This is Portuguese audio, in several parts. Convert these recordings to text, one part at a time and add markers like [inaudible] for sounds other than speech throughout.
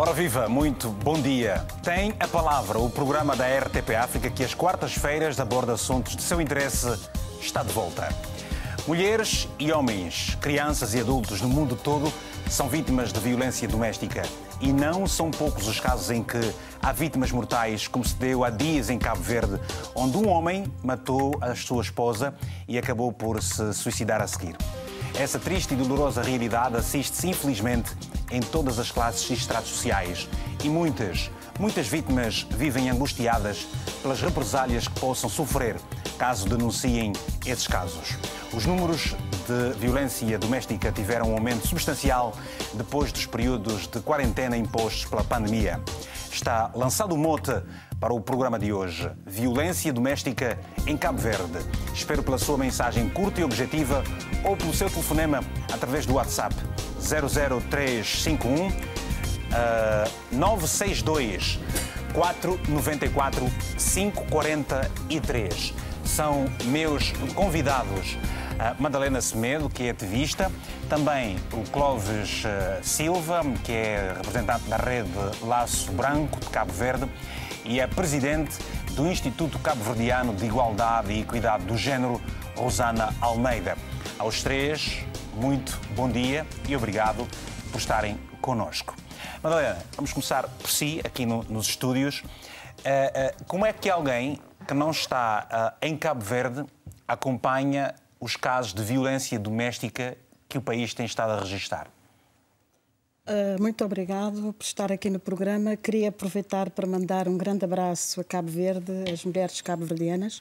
Ora viva, muito bom dia. Tem a palavra o programa da RTP África que às quartas-feiras aborda assuntos de seu interesse. Está de volta. Mulheres e homens, crianças e adultos no mundo todo são vítimas de violência doméstica. E não são poucos os casos em que há vítimas mortais, como se deu há dias em Cabo Verde, onde um homem matou a sua esposa e acabou por se suicidar a seguir. Essa triste e dolorosa realidade assiste-se, infelizmente, em todas as classes e estratos sociais. E muitas, muitas vítimas vivem angustiadas pelas represálias que possam sofrer caso denunciem esses casos. Os números de violência doméstica tiveram um aumento substancial depois dos períodos de quarentena impostos pela pandemia. Está lançado o mote para o programa de hoje: Violência Doméstica em Cabo Verde. Espero pela sua mensagem curta e objetiva ou pelo seu telefonema através do WhatsApp 00351 uh, 962 494 543. São meus convidados. Madalena Semedo, que é ativista, também o Clóvis Silva, que é representante da rede Laço Branco de Cabo Verde, e é presidente do Instituto Cabo-Verdiano de Igualdade e Equidade do Gênero, Rosana Almeida. Aos três, muito bom dia e obrigado por estarem connosco. Madalena, vamos começar por si, aqui no, nos estúdios. Uh, uh, como é que alguém que não está uh, em Cabo Verde acompanha os casos de violência doméstica que o país tem estado a registrar? Uh, muito obrigado por estar aqui no programa. Queria aproveitar para mandar um grande abraço a Cabo Verde, às mulheres cabo-verdianas.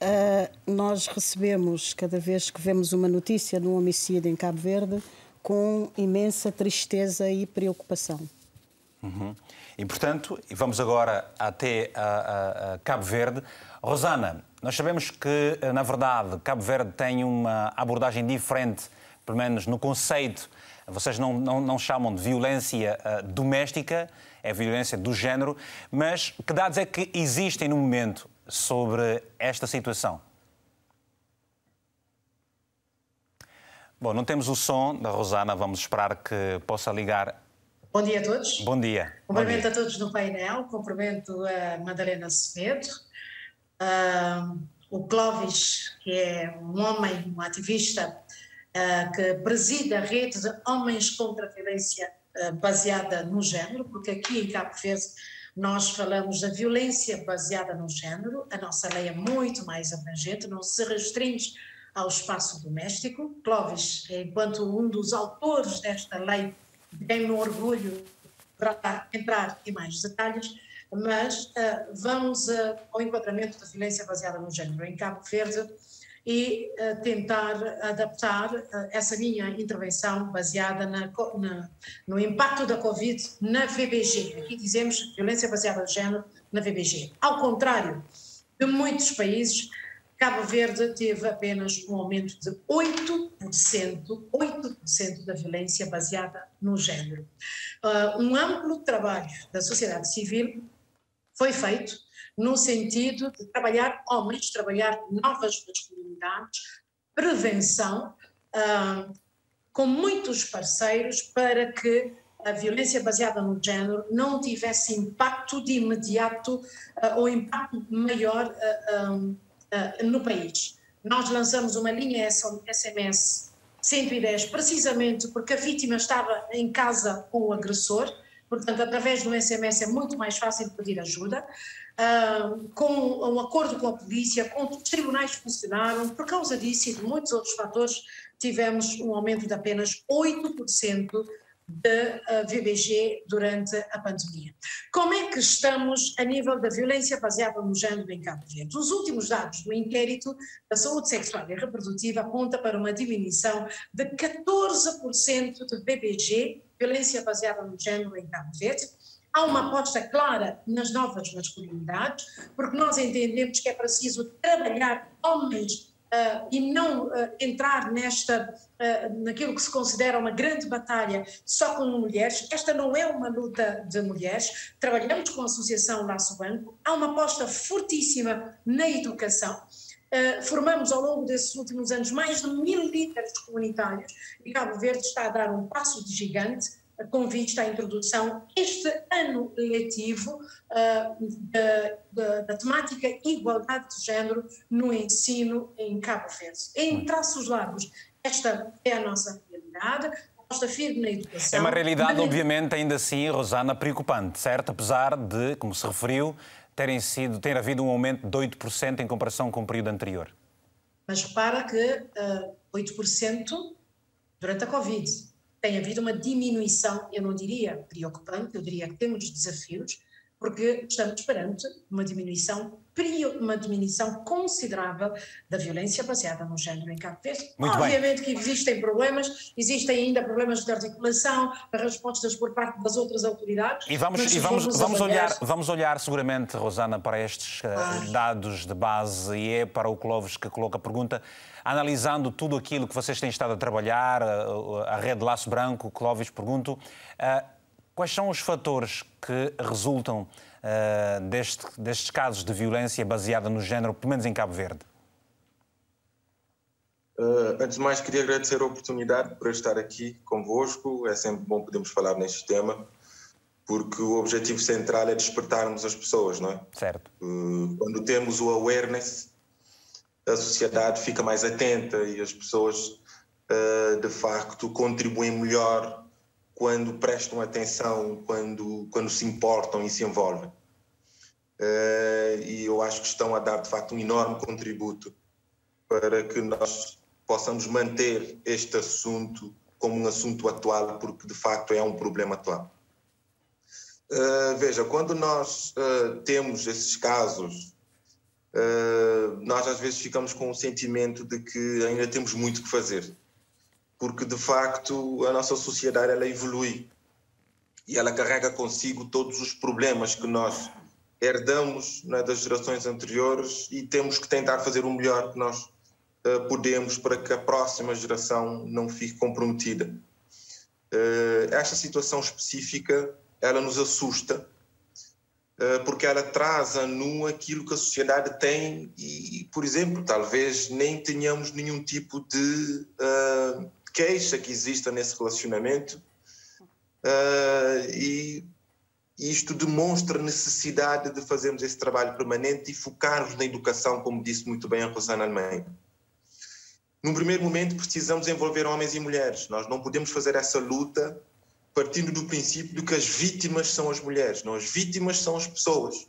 Uh, nós recebemos, cada vez que vemos uma notícia de um homicídio em Cabo Verde, com imensa tristeza e preocupação. Uhum. E, portanto, vamos agora até a, a, a Cabo Verde. Rosana, nós sabemos que, na verdade, Cabo Verde tem uma abordagem diferente, pelo menos no conceito vocês não, não, não chamam de violência uh, doméstica, é violência do género, mas que dados é que existem no momento sobre esta situação? Bom, não temos o som da Rosana, vamos esperar que possa ligar. Bom dia a todos. Bom dia. Cumprimento Bom dia. a todos no painel, cumprimento a Madalena Semedo, uh, o Clóvis, que é um homem, um ativista que preside a rede de homens contra a violência uh, baseada no género, porque aqui em Cabo Verde nós falamos da violência baseada no género, a nossa lei é muito mais abrangente, não se restringe ao espaço doméstico. Clóvis, enquanto um dos autores desta lei, tem no orgulho para entrar em mais detalhes, mas uh, vamos uh, ao enquadramento da violência baseada no género. Em Cabo Verde, e uh, tentar adaptar uh, essa minha intervenção baseada na, na, no impacto da Covid na VBG. Aqui dizemos violência baseada no género na VBG. Ao contrário de muitos países, Cabo Verde teve apenas um aumento de 8%, 8% da violência baseada no género. Uh, um amplo trabalho da sociedade civil foi feito no sentido de trabalhar homens, trabalhar novas masculinidades, prevenção, uh, com muitos parceiros para que a violência baseada no género não tivesse impacto de imediato uh, ou impacto maior uh, no país. Nós lançamos uma linha SMS 110 precisamente porque a vítima estava em casa com o agressor, portanto, através do SMS é muito mais fácil pedir ajuda com um acordo com a polícia, com os tribunais funcionaram, por causa disso e de muitos outros fatores, tivemos um aumento de apenas 8% da uh, VBG durante a pandemia. Como é que estamos a nível da violência baseada no género em Cabo Verde? Os últimos dados do inquérito da saúde sexual e reprodutiva apontam para uma diminuição de 14% de VBG, violência baseada no género em Cabo Verde, Há uma aposta clara nas novas masculinidades, porque nós entendemos que é preciso trabalhar homens Uh, e não uh, entrar nesta uh, naquilo que se considera uma grande batalha só com mulheres. Esta não é uma luta de mulheres. Trabalhamos com a Associação Laço Banco. Há uma aposta fortíssima na educação. formamos ao longo desses últimos anos mais de mil líderes comunitários e Cabo Verde está a dar um passo de gigante com vista à introdução este ano letivo uh, da, da, da, temática igualdade de género no ensino em Cabo Verde. Em traços largos, esta é a nossa realidade, aposta firme na educação. É uma realidade, obviamente, ainda assim, Rosana, preocupante, certo? Apesar de, como se referiu, terem sido, ter havido um aumento de 8% em comparação com o período anterior. Mas repara que uh, 8% durante a Covid tem havido uma diminuição, eu não diria preocupante, eu diria que temos desafios, porque estamos perante uma diminuição, uma diminuição considerável da violência baseada no género em Cabo Verde. Obviamente bem. que existem problemas, existem ainda problemas de articulação, respostas por parte das outras autoridades. E vamos, e vamos, vamos, vamos olhar, vamos olhar seguramente, Rosana, para estes uh, dados de base e é para o Clóvis que coloca a pergunta analisando tudo aquilo que vocês têm estado a trabalhar, a, rede Laço Branco, Clóvis, pergunto, eh, quais são os fatores que resultam eh, deste, destes casos de violência baseada no género, pelo menos em Cabo Verde? Uh, antes de mais, queria agradecer a oportunidade por estar aqui convosco. É sempre bom podermos falar neste tema, porque o objetivo central é despertarmos as pessoas, não é? Certo. Uh, quando temos o awareness, a sociedade fica mais atenta e as pessoas, uh, de facto, contribuem melhor quando prestam atenção, quando, quando se importam e se envolvem. Uh, e eu acho que estão a dar, de facto, um enorme contributo para que nós possamos manter este assunto como um assunto atual, porque de facto é um problema atual. Uh, veja, quando nós uh, temos esses casos uh, nós às vezes ficamos com o sentimento de que ainda temos muito que fazer, porque de facto a nossa sociedade ela evolui e ela carrega consigo todos os problemas que nós herdamos né, das gerações anteriores e temos que tentar fazer o melhor que nós uh, podemos para que a próxima geração não fique comprometida. Uh, esta situação específica ela nos assusta eh, porque ela traz a nu aquilo que a sociedade tem e, por exemplo, talvez nem tenhamos nenhum tipo de uh, queixa que exista nesse relacionamento uh, e isto demonstra a necessidade de fazermos esse trabalho permanente e focarmos na educação, como disse muito bem a Rosana Almeida. Num primeiro momento, precisamos envolver homens e mulheres. Nós não podemos fazer essa luta partindo do princípio de que as vítimas são as mulheres, não as vítimas são as pessoas.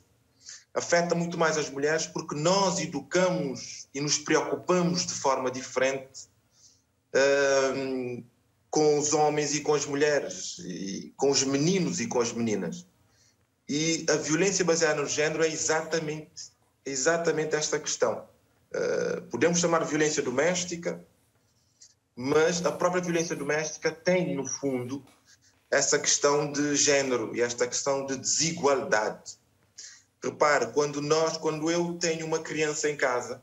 Afeta muito mais as mulheres porque nós educamos e nos preocupamos de forma diferente com os homens e com as mulheres, e com os meninos e com as meninas. E a violência baseada no género é exatamente, exatamente esta questão. Uh, podemos chamar de violência doméstica, mas a própria violência doméstica tem, no fundo, essa questão de género e esta questão de desigualdade. Repare, quando nós, quando eu tenho uma criança em casa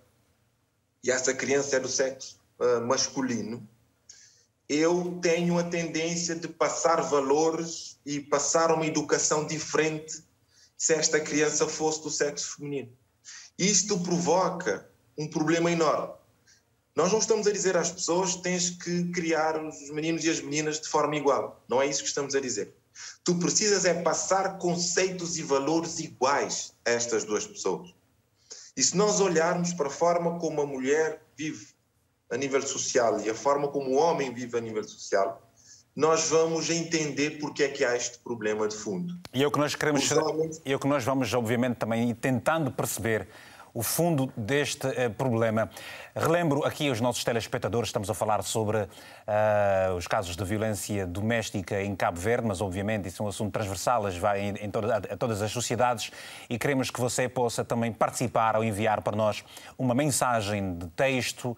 e essa criança é do sexo uh, masculino, eu tenho a tendência de passar valores e passar uma educação diferente se esta criança fosse do sexo feminino. Isto provoca um problema enorme. Nós não estamos a dizer às pessoas que tens que criar os meninos e as meninas de forma igual. Não é isso que estamos a dizer. Tu precisas é passar conceitos e valores iguais a estas duas pessoas. E se nós olharmos para a forma como a mulher vive a nível social e a forma como o homem vive a nível social, nós vamos entender porque é que há este problema de fundo. E é o que nós queremos, homens... e é o que nós vamos obviamente também tentando perceber o fundo deste uh, problema. Relembro aqui aos nossos telespectadores, estamos a falar sobre uh, os casos de violência doméstica em Cabo Verde, mas obviamente isso é um assunto transversal, vai em, em toda, a, todas as sociedades e queremos que você possa também participar ou enviar para nós uma mensagem de texto uh,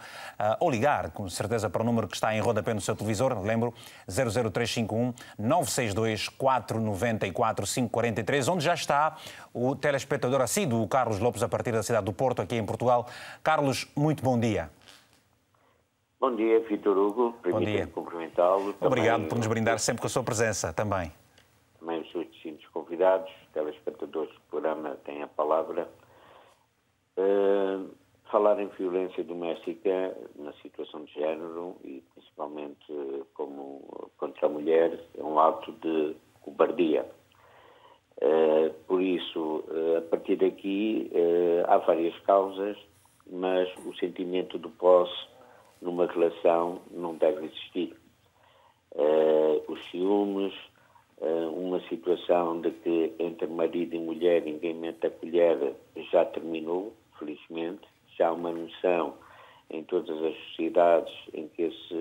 ou ligar, com certeza, para o número que está em rodapé no seu televisor, lembro, 00351 962 494 543, onde já está o telespectador assíduo, Carlos Lopes, a partir da cidade do Porto, aqui em Portugal. Carlos, muito bom dia. Bom dia, Vitor Hugo. Dia. cumprimentá-lo. Obrigado também, por nos brindar sempre com a sua presença também. Também os seus distintos convidados, telespectadores do programa têm a palavra. Uh, falar em violência doméstica na situação de género e principalmente como contra a mulher é um ato de cobardia. Uh, por isso, uh, a partir daqui, uh, há várias causas, mas o sentimento de posse numa relação não deve existir. os ciúmes, uma situação de que entre marido e mulher ninguém mete a colher já terminou, felizmente. Já há uma noção em todas as sociedades em que esse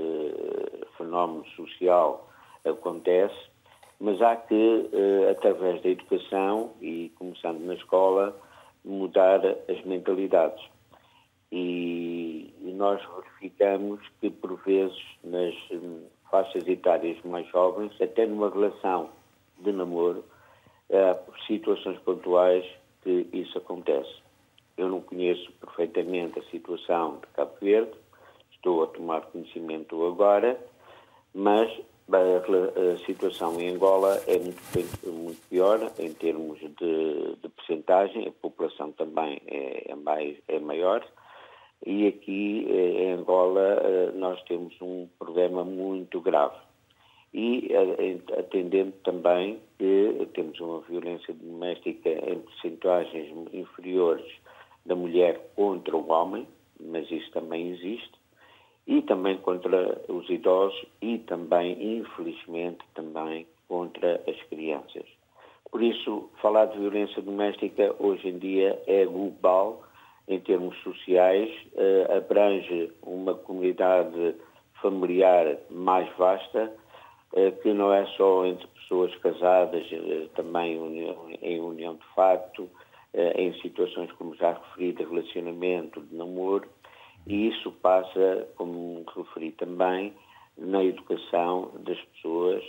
fenómeno social acontece mas há que, eh, através da educação e começando na escola, mudar as mentalidades. E, nós verificamos que, por vezes, nas hum, faixas etárias mais jovens, até numa relação de namoro, há situações pontuais que isso acontece. Eu não conheço perfeitamente a situação de Cabo Verde, estou a tomar conhecimento agora, mas a, situação em Angola é muito, muito pior em termos de, de percentagem, a população também é, é, mais, é maior e aqui eh, em Angola eh, nós temos um problema muito grave. E eh, atendendo também que temos uma violência doméstica em percentagens inferiores da mulher contra o homem, mas isso também existe, e também contra os idosos e também, infelizmente, também contra as crianças. Por isso, falar de violência doméstica hoje em dia é global em termos sociais, eh, abrange uma comunidade familiar mais vasta, eh, que não é só entre pessoas casadas, eh, também união, em união de facto, em situações como já referi, de relacionamento, de namoro, e isso passa, como referi também, na educação das pessoas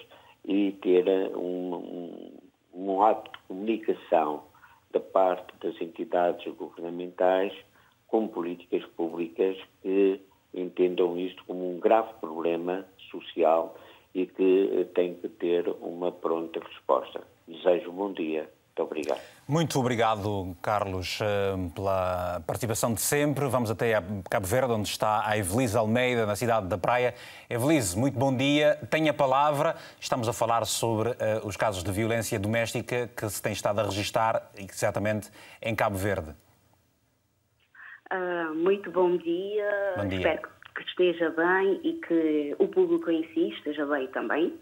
e ter um, um, um ato de comunicação da parte das entidades governamentais com políticas públicas que entendam isto como um grave problema social e que tem que ter uma pronta resposta. Desejo um bom dia. Muito obrigado. Muito obrigado, Carlos, eh, pela participação de sempre. Vamos até Cabo Verde, onde está a Evelise Almeida, na cidade da Praia. Evelise, muito bom dia. Tenha a palavra. Estamos a falar sobre uh, os casos de violência doméstica que se tem estado a registar, exatamente em Cabo Verde. Uh, muito bom dia. Bom dia. Espero que esteja bem e que o público em si esteja bem também.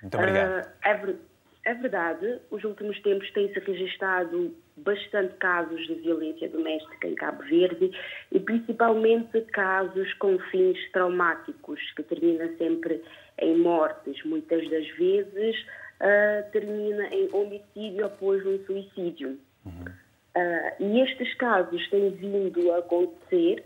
Muito obrigado. Uh, é verdade, os últimos tempos têm-se registrado bastante casos de violência doméstica em Cabo Verde e principalmente casos com fins traumáticos, que termina sempre em mortes, muitas das vezes uh, termina em homicídio após um suicídio. Uhum. Uh, e estes casos têm vindo a acontecer,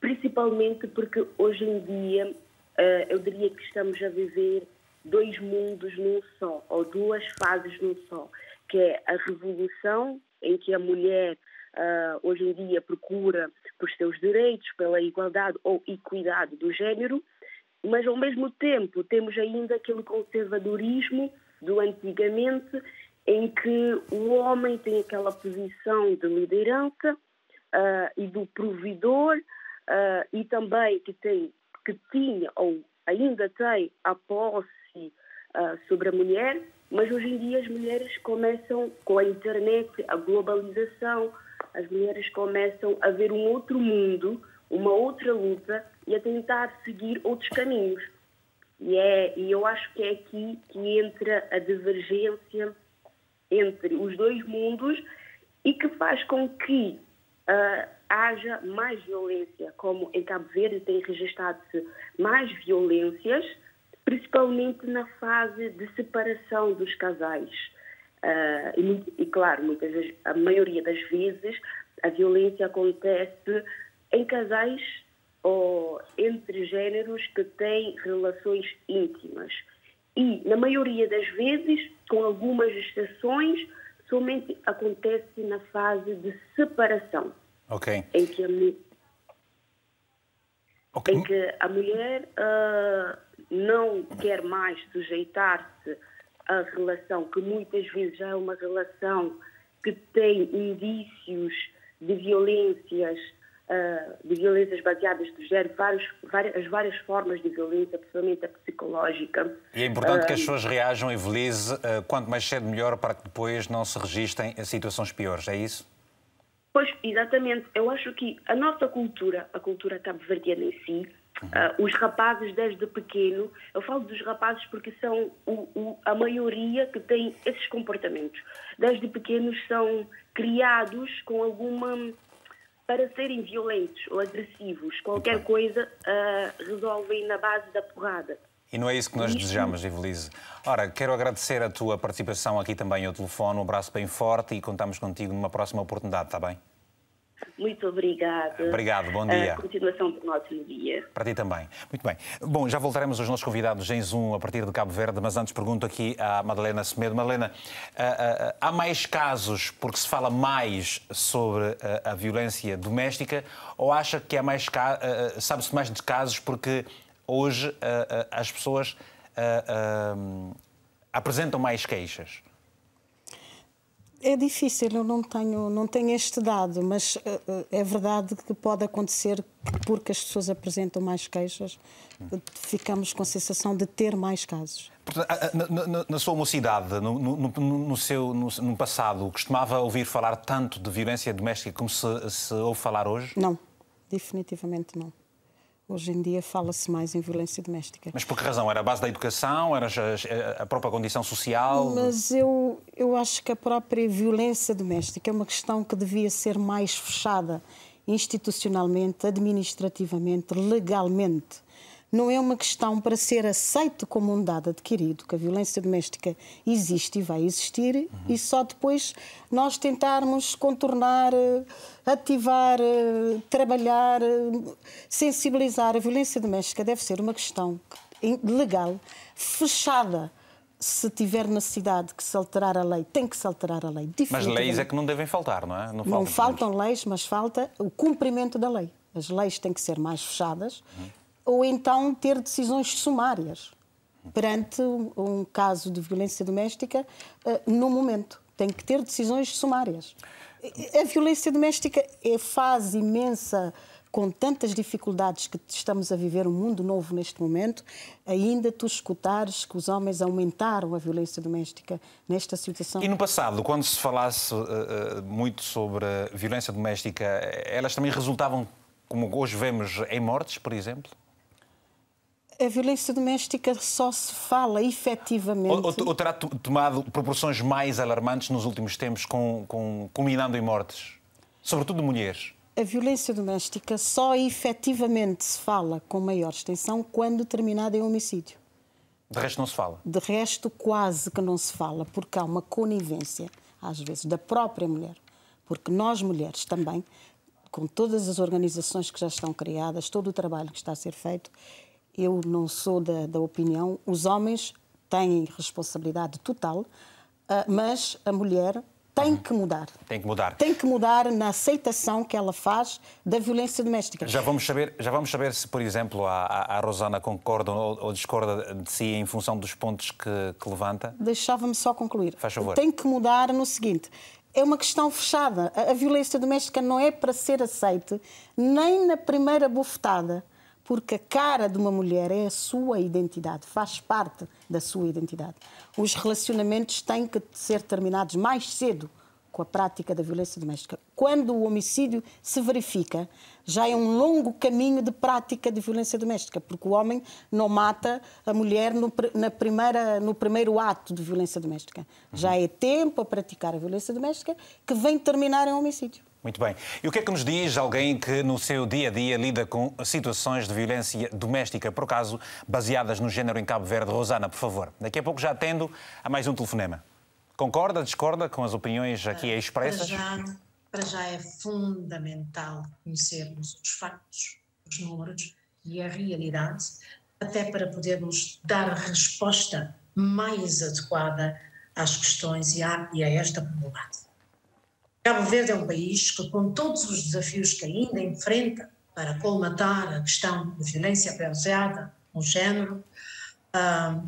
principalmente porque hoje em dia uh, eu diria que estamos a viver dois mundos num só, ou duas fases num só, que é a revolução, em que a mulher uh, hoje em dia procura por seus direitos, pela igualdade ou equidade do género, mas ao mesmo tempo temos ainda aquele conservadorismo do antigamente, em que o homem tem aquela posição de liderança uh, e do provedor, uh, e também que, tem, que tinha ou ainda tem a posse uh, sobre a mulher, mas hoje em dia as mulheres começam, com a internet, a globalização, as mulheres começam a ver um outro mundo, uma outra luta e a tentar seguir outros caminhos. E, é, e eu acho que é aqui que entra a divergência entre os dois mundos e que faz com que uh, haja mais violência, como em Cabo Verde tem registrado-se mais violências, principalmente na fase de separação dos casais. Uh, e, e, claro, muitas vezes, a maioria das vezes, a violência acontece em casais ou entre géneros que têm relações íntimas. E, na maioria das vezes, com algumas exceções, somente acontece na fase de separação. Ok. Em que a, okay. em que a mulher uh, não quer mais sujeitar-se à relação, que muitas vezes é uma relação que tem indícios de violências de violências baseadas no género, vários, várias, as várias formas de violência, principalmente a psicológica. E é importante que as pessoas reajam, Evelise, uh, quanto mais cedo melhor, para que depois não se registrem situações piores, é isso? Pois, exatamente. Eu acho que a nossa cultura, a cultura cabo-verdiana em si, Uh, os rapazes desde pequeno, eu falo dos rapazes porque são o, o, a maioria que tem esses comportamentos. Desde pequenos são criados com alguma. para serem violentos ou agressivos. Qualquer coisa uh, resolvem na base da porrada. E não é isso que nós isso. desejamos, Ivelise. Ora, quero agradecer a tua participação aqui também ao telefone, um abraço bem forte e contamos contigo numa próxima oportunidade, está bem? Muito obrigada. Obrigado, bom dia. A continuação do nosso dia. Para ti também. Muito bem. Bom, já voltaremos aos nossos convidados em Zoom a partir de Cabo Verde, mas antes pergunto aqui à Madalena Semedo. Madalena, há mais casos porque se fala mais sobre a violência doméstica ou acha que há mais sabe-se mais de casos porque hoje as pessoas apresentam mais queixas? É difícil, eu não tenho, não tenho este dado, mas uh, é verdade que pode acontecer que, porque as pessoas apresentam mais queixas, ficamos com a sensação de ter mais casos. Na, na, na sua mocidade, no, no, no seu, no, no, passado, costumava ouvir falar tanto de violência doméstica como se, se ouve falar hoje? Não, definitivamente não. Hoje em dia fala-se mais em violência doméstica. Mas por que razão? Era a base da educação? Era a própria condição social? Mas eu, eu acho que a própria violência doméstica é uma questão que devia ser mais fechada institucionalmente, administrativamente, legalmente não é uma questão para ser aceito como um dado adquirido, que a violência doméstica existe e vai existir, uhum. e só depois nós tentarmos contornar, eh, ativar, eh, trabalhar, eh, sensibilizar. A violência doméstica deve ser uma questão legal, fechada se tiver necessidade que se alterar a lei, tem que se alterar a lei. Mas leis é que não devem faltar, não é? Não, não faltam leis, mas falta o cumprimento da lei. As leis têm que ser mais fechadas, uhum ou então ter decisões sumárias perante um caso de violência doméstica eh, no momento. Tem que ter decisões sumárias. A violência doméstica é fase imensa com tantas dificuldades que estamos a viver um mundo novo neste momento, ainda tu escutares que os homens aumentaram a violência doméstica nesta situação. E no passado, quando se falasse uh, muito sobre violência doméstica, elas também resultavam, como hoje vemos, em mortes, por exemplo? A violência doméstica só se fala efetivamente. Ou, ou, ou, terá tomado proporções mais alarmantes nos últimos tempos, com, com, culminando em mortes, sobretudo de mulheres? A violência doméstica só efetivamente se fala com maior extensão quando terminada em homicídio. De resto, não se fala? De resto, quase que não se fala, porque há uma conivência, às vezes, da própria mulher. Porque nós, mulheres, também, com todas as organizações que já estão criadas, todo o trabalho que está a ser feito, eu não sou da, da opinião, os homens têm responsabilidade total, uh, mas a mulher tem que mudar. Tem que mudar. Tem que mudar na aceitação que ela faz da violência doméstica. Já vamos saber, já vamos saber se, por exemplo, a, a Rosana concorda ou, ou, discorda de si em função dos pontos que, que levanta? Deixava-me só concluir. Faz favor. Tem que mudar no seguinte. É uma questão fechada. A, a violência doméstica não é para ser aceite nem na primeira bufetada porque a cara de uma mulher é a sua identidade, faz parte da sua identidade. Os relacionamentos têm que ser terminados mais cedo com a prática da violência doméstica. Quando o homicídio se verifica, já é um longo caminho de prática de violência doméstica, porque o homem não mata a mulher no, na primeira, no primeiro ato de violência doméstica. Já é tempo a praticar a violência doméstica que vem terminar em homicídio. Muito bem. E o que é que nos diz alguém que no seu dia a dia lida com situações de violência doméstica, por acaso baseadas no género em Cabo Verde? Rosana, por favor. Daqui a pouco já atendo a mais um telefonema. Concorda, discorda com as opiniões aqui expressas? Para já, para já é fundamental conhecermos os factos, os números e a realidade, até para podermos dar resposta mais adequada às questões e a, e a esta problemática. Cabo Verde é um país que, com todos os desafios que ainda enfrenta para colmatar a questão da violência baseada no género, uh,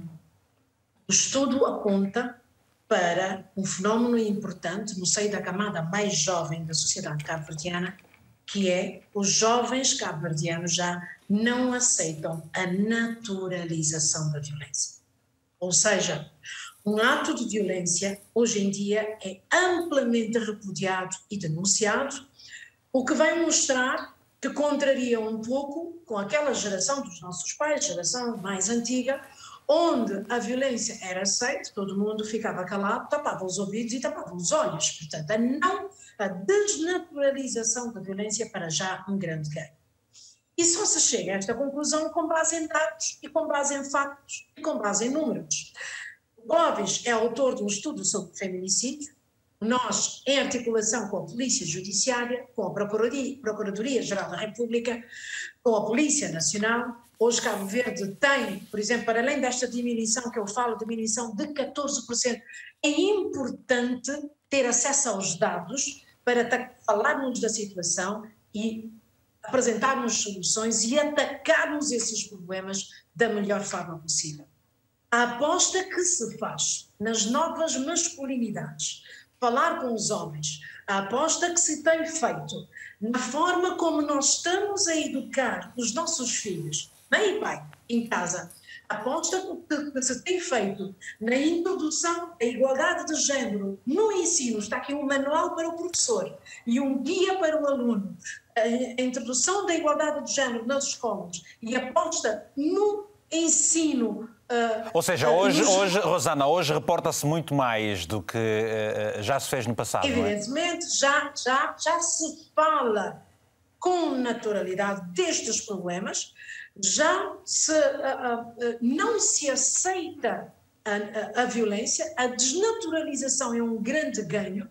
o estudo aponta para um fenómeno importante no seio da camada mais jovem da sociedade cabo-verdiana, que é os jovens cabo-verdianos já não aceitam a naturalização da violência. Ou seja, um ato de violência hoje em dia é amplamente repudiado e denunciado, o que vai mostrar que contraria um pouco com aquela geração dos nossos pais, geração mais antiga, onde a violência era aceita, todo mundo ficava calado, tapava os ouvidos e tapava os olhos. Portanto, a não a desnaturalização da violência para já um grande ganho. E só se chega a esta conclusão com base em dados e com base em factos e com base em números. Clóvis é autor de um estudo sobre feminicídio. Nós, em articulação com a Polícia Judiciária, com a Procuradoria-Geral da República, com a Polícia Nacional, Hoje Cabo Verde tem, por exemplo, para além desta diminuição que eu falo, diminuição de 14%, é importante ter acesso aos dados para falarmos da situação e apresentarmos soluções e atacarmos esses problemas da melhor forma possível. A aposta que se faz nas novas masculinidades, falar com os homens, a aposta que se tem feito na forma como nós estamos a educar os nossos filhos, mãe e pai, em casa, aposta que se tem feito na introdução da igualdade de género no ensino, está aqui um manual para o professor e um guia para o aluno, a introdução da igualdade de género nas escolas e aposta no ensino Uh, Ou seja, hoje, hoje Rosana, hoje reporta-se muito mais do que uh, já se fez no passado. Evidentemente, é? já, já, já se fala com naturalidade destes problemas, já se, uh, não se aceita a, a, a, violência, a desnaturalização é um grande ganho,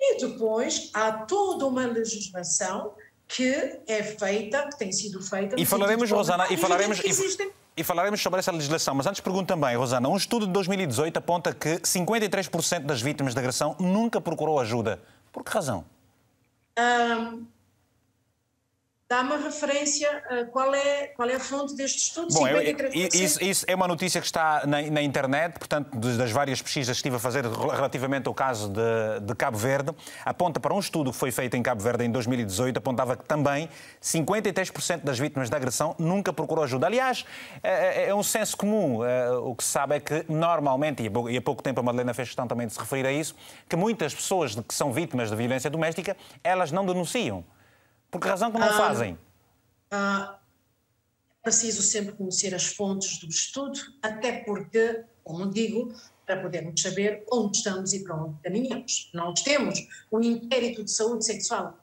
e depois há toda uma legislação que é feita, que tem sido feita. E falaremos, Rosana, e falaremos. E, e falaremos sobre essa legislação, mas antes pergunto também, Rosana, um estudo de 2018 aponta que 53% das vítimas de agressão nunca procurou ajuda. Por que razão? Um, dá uma referência a qual é, qual é a fonte deste estudo. Bom, eu, isso, isso, é uma notícia que está na, na, internet, portanto, das várias pesquisas que estive a fazer relativamente ao caso de, de, Cabo Verde, aponta para um estudo que foi feito em Cabo Verde em 2018, apontava que também 53% das vítimas de agressão nunca procurou ajuda. Aliás, é, é, é um senso comum. É, o que se sabe é que, normalmente, e há pouco tempo a Madalena fez questão também de se referir a isso, que muitas pessoas que são vítimas de violência doméstica, elas não denunciam. Por que razão que não ah, fazem? Ah, é preciso sempre conhecer as fontes do estudo, até porque, como digo, para podermos saber onde estamos e para onde caminhamos. Nós temos um inquérito de saúde sexual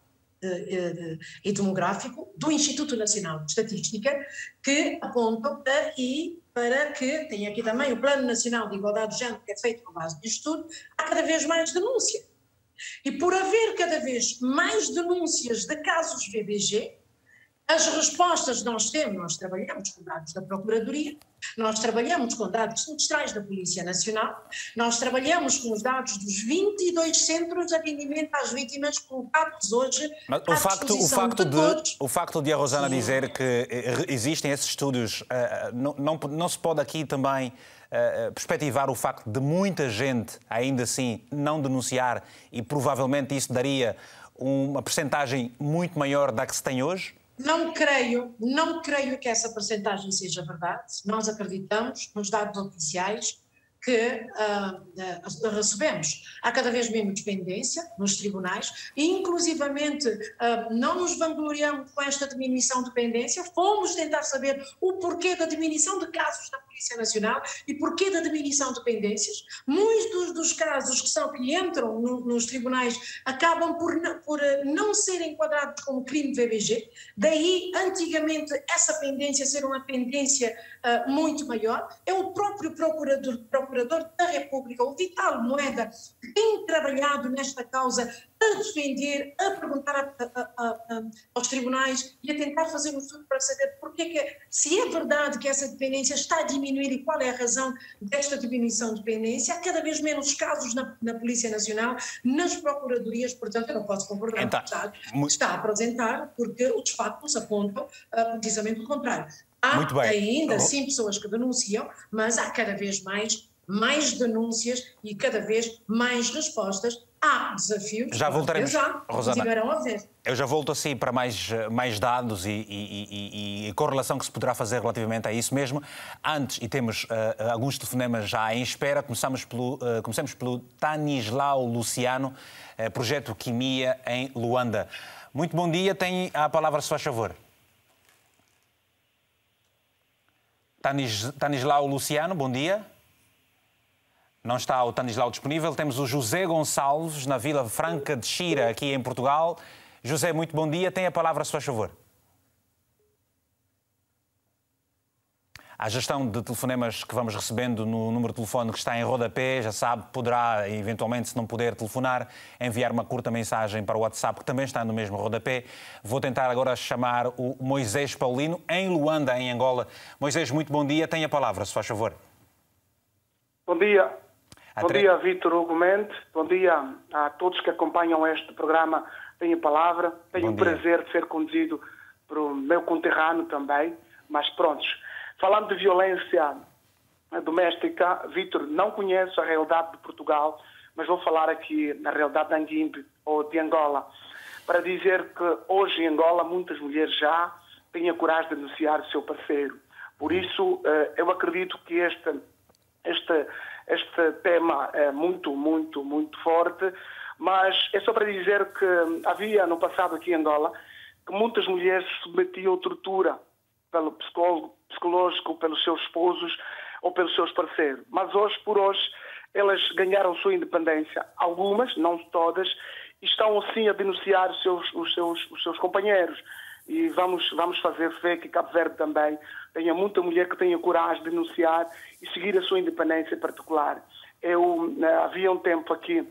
e demográfico do Instituto Nacional de Estatística que aponta para e para que, tem aqui também o Plano Nacional de Igualdade de Género, que é feito com base de estudo, há cada vez mais denúncia. E por haver cada vez mais denúncias de casos VBG, as respostas nós temos, nós trabalhamos com dados da Procuradoria, nós trabalhamos com dados semestrais da Polícia Nacional, nós trabalhamos com os dados dos 22 centros de atendimento às vítimas colocados hoje Mas o facto, o facto de, de O facto de a Rosana Sim. dizer que eh, existem esses estudos, eh, não, não, não se pode aqui também uh, perspectivar o facto de muita gente, ainda assim, não denunciar e provavelmente isso daria uma percentagem muito maior da que se tem hoje? Não creio, não creio que essa percentagem seja verdade. Nós acreditamos nos dados oficiais que uh, recebemos. Há cada vez menos dependência nos tribunais e, inclusivamente, uh, não nos vangloriamos com esta diminuição de dependência, fomos tentar saber o porquê da diminuição de casos na Polícia Nacional e porquê da diminuição de pendências. Muitos dos casos que são que entram no, nos tribunais acabam por, por eh, não serem enquadrados como crime VBG, daí antigamente essa pendência ser uma pendência uh, muito maior. É o próprio procurador, procurador da República, o Vital Moeda, que tem trabalhado nesta causa a defender, a perguntar a, a, a, aos tribunais e a tentar fazer um estudo para saber porque que, se é verdade que essa dependência está a diminuir e qual é a razão desta diminuição de dependência. Há cada vez menos casos na, na Polícia Nacional, nas procuradorias, portanto, eu não posso concordar então, com o está a apresentar, porque os factos apontam uh, precisamente o contrário. Há ainda, sim, pessoas que denunciam, mas há cada vez mais mais denúncias e cada vez mais respostas há desafios. Já voltaremos, já, Rosana. a ver. Eu já volto assim para mais, mais dados e, e, e, e, correlação que se poderá fazer relativamente a isso mesmo. Antes, e temos uh, alguns telefonemas já em espera, começamos pelo, uh, começamos pelo Tanislau Luciano, uh, projeto Quimia em Luanda. Muito bom dia, tem a palavra, se faz favor. Tanis, Tanislau Luciano, bom dia. Não está o Tanislau disponível. Temos o José Gonçalves, na Vila Franca de Xira, aqui em Portugal. José, muito bom dia. Tem a palavra, se faz favor. A gestão de telefonemas que vamos recebendo no número de telefone que está em rodapé, já sabe, poderá, eventualmente, se não puder telefonar, enviar uma curta mensagem para o WhatsApp, que também está no mesmo rodapé. Vou tentar agora chamar o Moisés Paulino, em Luanda, em Angola. Moisés, muito bom dia. Tem a palavra, se faz favor. Bom dia. Bom dia, Vítor Hugo Mendes. Bom dia a todos que acompanham este programa. Tenho a palavra. Tenho o prazer de ser conduzido o meu conterrâneo também. Mas prontos. Falando de violência doméstica, Vítor, não conheço a realidade de Portugal, mas vou falar aqui na realidade de Anguimbe ou de Angola, para dizer que hoje em Angola muitas mulheres já têm a coragem de denunciar o seu parceiro. Por isso, eh, eu acredito que este, este este tema é muito, muito, muito forte, mas é só para dizer que havia no passado aqui em Angola que muitas mulheres submetiam tortura pelo psicólogo, psicológico, pelos seus esposos ou pelos seus parceiros. Mas hoje, por hoje, elas ganharam sua independência. Algumas, não todas, estão assim a denunciar os seus, os seus, os seus companheiros e vamos, vamos fazer fé que Cabo Verde também tenha muita mulher que tenha coragem de denunciar e seguir a sua independência particular. Eu né, havia um tempo aqui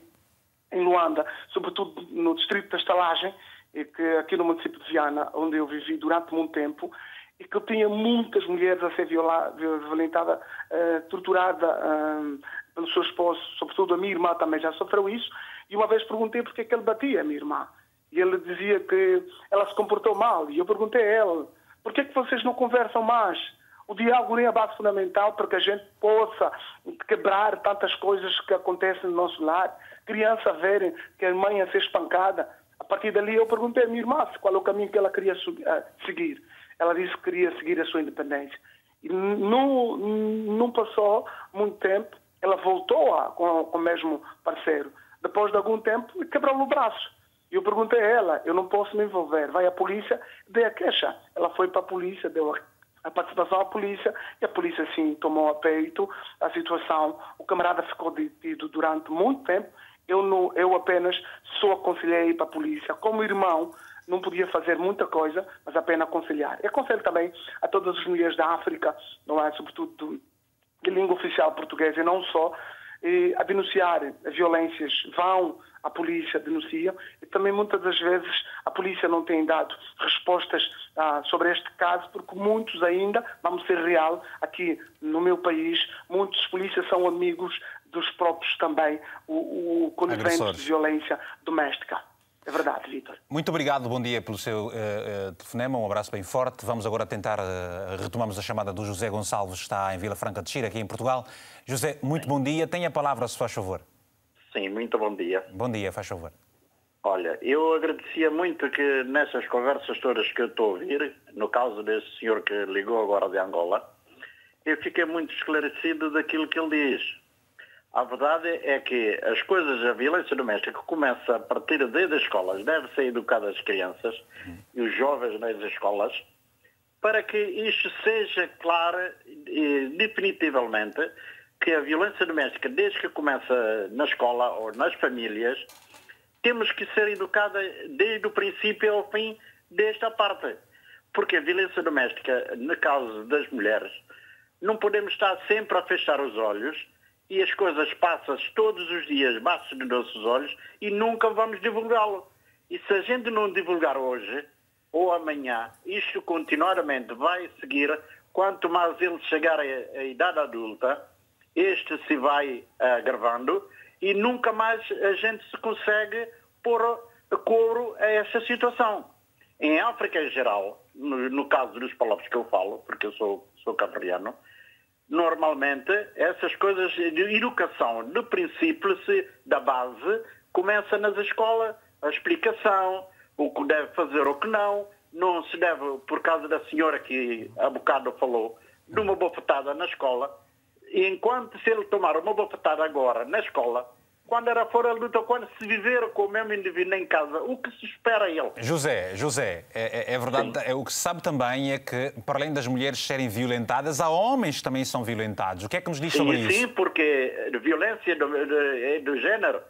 em Luanda, sobretudo no distrito da Estalagem, que aqui no município de Viana, onde eu vivi durante muito tempo, e que tinha muitas mulheres a ser violentadas, uh, torturada uh, pelo seu esposo, sobretudo a minha irmã também já sofreu isso, e uma vez perguntei porque é que ele batia a minha irmã. E ele dizia que ela se comportou mal. E eu perguntei a ele, por que, é que vocês não conversam mais? O diálogo é a base fundamental para que a gente possa quebrar tantas coisas que acontecem no nosso lar. Criança verem que a mãe ia ser espancada. A partir dali eu perguntei à minha irmã qual é o caminho que ela queria eh, seguir. Ela disse que queria seguir a sua independência. E não, não passou muito tempo, ela voltou a, com, com o mesmo parceiro. Depois de algum tempo, quebrou o braço. E eu perguntei a ela, eu não posso me envolver, vai à polícia, dê a queixa. Ela foi para a polícia, deu a participação à polícia e a polícia sim tomou a peito a situação. O camarada ficou detido durante muito tempo. Eu, não, eu apenas só aconselhei para a polícia. Como irmão, não podia fazer muita coisa, mas apenas aconselhar. E aconselho também a todas as mulheres da África, não é? sobretudo de língua oficial portuguesa e não só, e a denunciar violências, vão à polícia, denunciam, e também muitas das vezes a polícia não tem dado respostas ah, sobre este caso, porque muitos ainda, vamos ser real, aqui no meu país, muitos polícias são amigos dos próprios também, o, o conivente de violência doméstica. É verdade, Vitor. Muito obrigado, bom dia pelo seu uh, uh, telefonema, um abraço bem forte. Vamos agora tentar, uh, retomamos a chamada do José Gonçalves, que está em Vila Franca de Xira, aqui em Portugal. José, muito Sim. bom dia. Tenha a palavra, se faz favor. Sim, muito bom dia. Bom dia, faz favor. Olha, eu agradecia muito que nessas conversas todas que eu estou a ouvir, no caso desse senhor que ligou agora de Angola, eu fiquei muito esclarecido daquilo que ele diz. A verdade é que as coisas, a violência doméstica começa a partir desde as escolas, deve ser educada as crianças e os jovens nas escolas, para que isto seja claro e definitivamente que a violência doméstica, desde que começa na escola ou nas famílias, temos que ser educada desde o princípio ao fim desta parte. Porque a violência doméstica, no caso das mulheres, não podemos estar sempre a fechar os olhos e as coisas passam-se todos os dias debaixo dos nossos olhos e nunca vamos divulgá-lo. E se a gente não divulgar hoje ou amanhã, isto continuamente vai seguir, quanto mais ele chegar à idade adulta, este se vai agravando e nunca mais a gente se consegue pôr couro a essa situação. Em África em geral, no, no caso dos palopes que eu falo, porque eu sou, sou cabriano, normalmente essas coisas de educação, de princípio, da base, começa nas escolas a explicação, o que deve fazer ou o que não. Não se deve, por causa da senhora que há bocado falou, de uma bofetada na escola. Enquanto se ele tomar uma bofetada agora na escola, quando era fora a luta, quando se viver com o mesmo indivíduo em casa, o que se espera a ele? José, José, é, é, é verdade, é, o que se sabe também é que, para além das mulheres serem violentadas, há homens que também são violentados. O que é que nos diz sobre sim, isso? Sim, porque a violência do, do, do género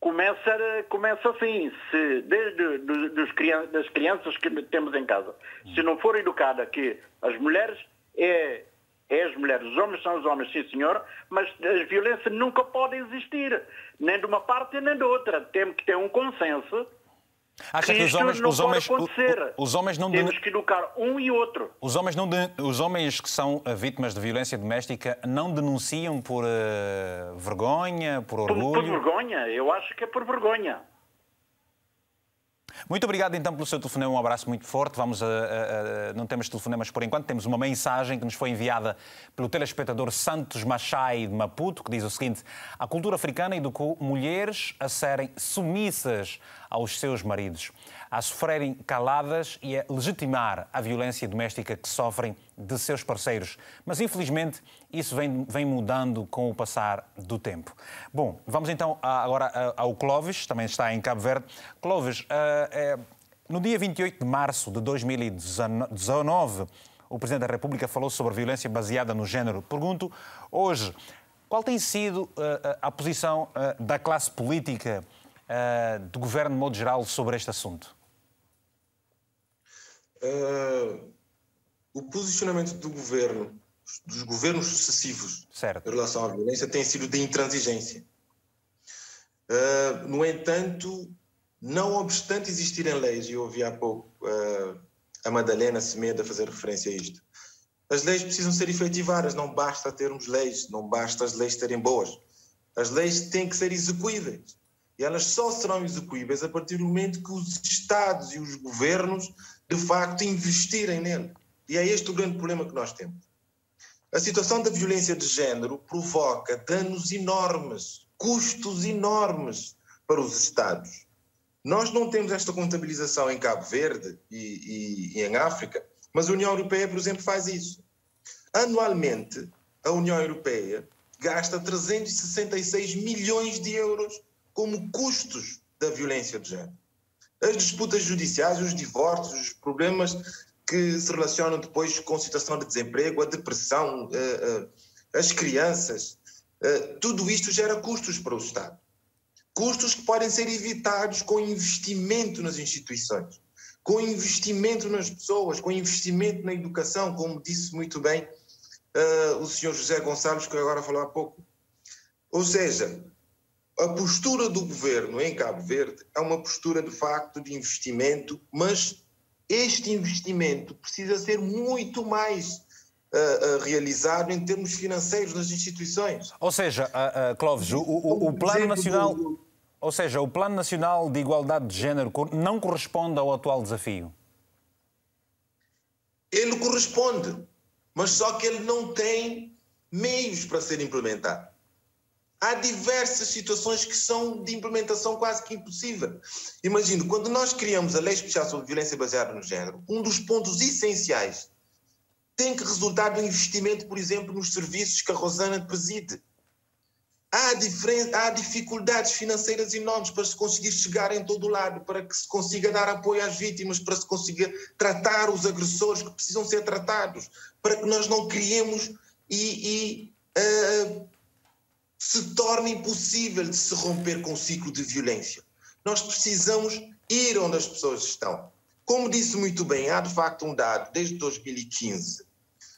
começa, começa assim, se desde dos, das crianças que temos em casa, se não for educada que as mulheres é é as mulheres, os homens são os homens, sim senhor, mas a violência nunca pode existir, nem de uma parte nem de outra. Temos que ter um consenso. Acha que, que os homens, não os homens, acontecer. os homens não temos que educar um e outro. Os homens não os homens que são eh, vítimas de violência doméstica não denunciam por uh, vergonha, por orgulho. Por, por vergonha, eu acho que é por vergonha. Muito obrigado então pelo seu telefonema, um abraço muito forte. Vamos a, a, a, não temos telefonemas por enquanto, temos uma mensagem que nos foi enviada pelo telespectador Santos Machai de Maputo, que diz o seguinte: A cultura africana educou mulheres a serem submissas aos seus maridos a sofrerem caladas e a legitimar a violência doméstica que sofrem de seus parceiros. Mas, infelizmente, isso vem, vem mudando com o passar do tempo. Bom, vamos então agora ao Clóvis, também está em Cabo Verde. Clóvis, eh, no dia 28 de março de 2019, o Presidente da República falou sobre violência baseada no género. Pergunto hoje, qual tem sido a posição da classe política do governo de modo geral sobre este assunto? Uh, o posicionamento do governo, dos governos sucessivos certo. em relação à violência tem sido de intransigência. Uh, no entanto, não obstante existirem leis, e eu ouvi há pouco uh, a Madalena Semeda fazer referência a isto, as leis precisam ser efetivadas, não basta termos leis, não basta as leis serem boas. As leis têm que ser execuíveis. E elas só serão execuíveis a partir do momento que os Estados e os governos de facto investirem nele. E é este o grande problema que nós temos. A situação da violência de género provoca danos enormes, custos enormes para os Estados. Nós não temos esta contabilização em Cabo Verde e, e, e em África, mas a União Europeia, por exemplo, faz isso. Anualmente, a União Europeia gasta 366 milhões de euros como custos da violência de género as disputas judiciais, os divórcios, os problemas que se relacionam depois com situação de desemprego, a depressão, uh, uh, as crianças, uh, tudo isto gera custos para o Estado. Custos que podem ser evitados com investimento nas instituições, com investimento nas pessoas, com investimento na educação, como disse muito bem o senhor José Gonçalves, que agora falou há pouco. Ou seja, a postura do governo em Cabo Verde é uma postura de facto de investimento, mas este investimento precisa ser muito mais uh, uh, realizado em termos financeiros nas instituições. Ou seja, uh, Clóvis, o, o, o Plano Nacional. Ou seja, o Plano Nacional de Igualdade de Gênero não corresponde ao atual desafio? Ele corresponde, mas só que ele não tem meios para ser implementado há diversas situações que são de implementação quase que impossível. Imagino, quando nós criamos a Lei Especial sobre Violência Baseada no Género, um dos pontos essenciais tem que resultar do investimento, por exemplo, nos serviços que a Rosana preside. Há, há dificuldades financeiras enormes para se conseguir chegar em todo o lado, para que se consiga dar apoio às vítimas, para se consiga tratar os agressores que precisam ser tratados, para que nós não criemos e, e uh, se torna impossível de se romper com o ciclo de violência. Nós precisamos ir onde as pessoas estão. Como disse muito bem, há de facto um dado desde 2015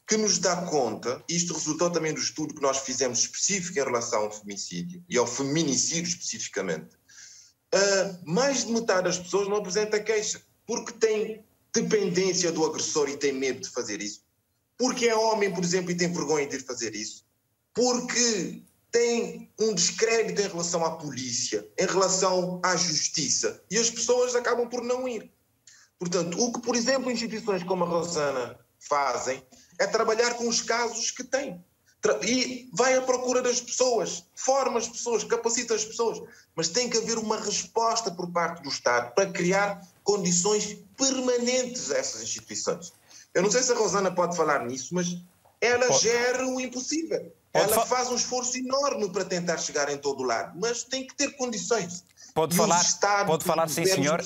que nos dá conta, isto resultou também do estudo que nós fizemos específico em relação ao femicídio e ao feminicídio especificamente. Uh, mais de metade das pessoas não apresenta queixa porque tem dependência do agressor e tem medo de fazer isso. Porque é homem, por exemplo, e tem vergonha de fazer isso. Porque tem um descrédito em relação à polícia, em relação à justiça, e as pessoas acabam por não ir. Portanto, o que, por exemplo, instituições como a Rosana fazem é trabalhar com os casos que têm. e vai à procura das pessoas, forma as pessoas, capacita as pessoas, mas tem que haver uma resposta por parte do Estado para criar condições permanentes a essas instituições. Eu não sei se a Rosana pode falar nisso, mas ela pode. gera o impossível. Pode ela fa faz um esforço enorme para tentar chegar em todo o lado, mas tem que ter condições. Pode e falar, pode falar sim, senhor.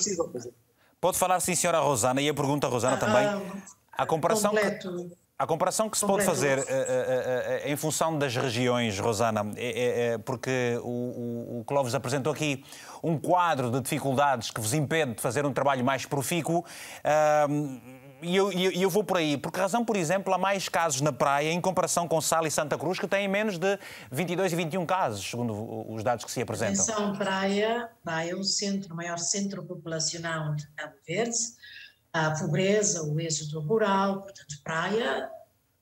Pode falar sim, senhora Rosana, e a pergunta, Rosana, ah, também. A comparação que, a comparação que se pode fazer uh, uh, uh, em função das regiões, Rosana, é, é, é porque o, o, o Clóvis apresentou aqui um quadro de dificuldades que vos impede de fazer um trabalho mais profícuo. E eu, eu, vou por aí. Por que razão, por exemplo, há mais casos na praia em comparação com Sal e Santa Cruz, que têm menos de 22 e 21 casos, segundo os dados que se apresentam? Atenção, praia, praia é o centro, o maior centro populacional de Cabo Verde a pobreza, o êxodo rural, portanto, praia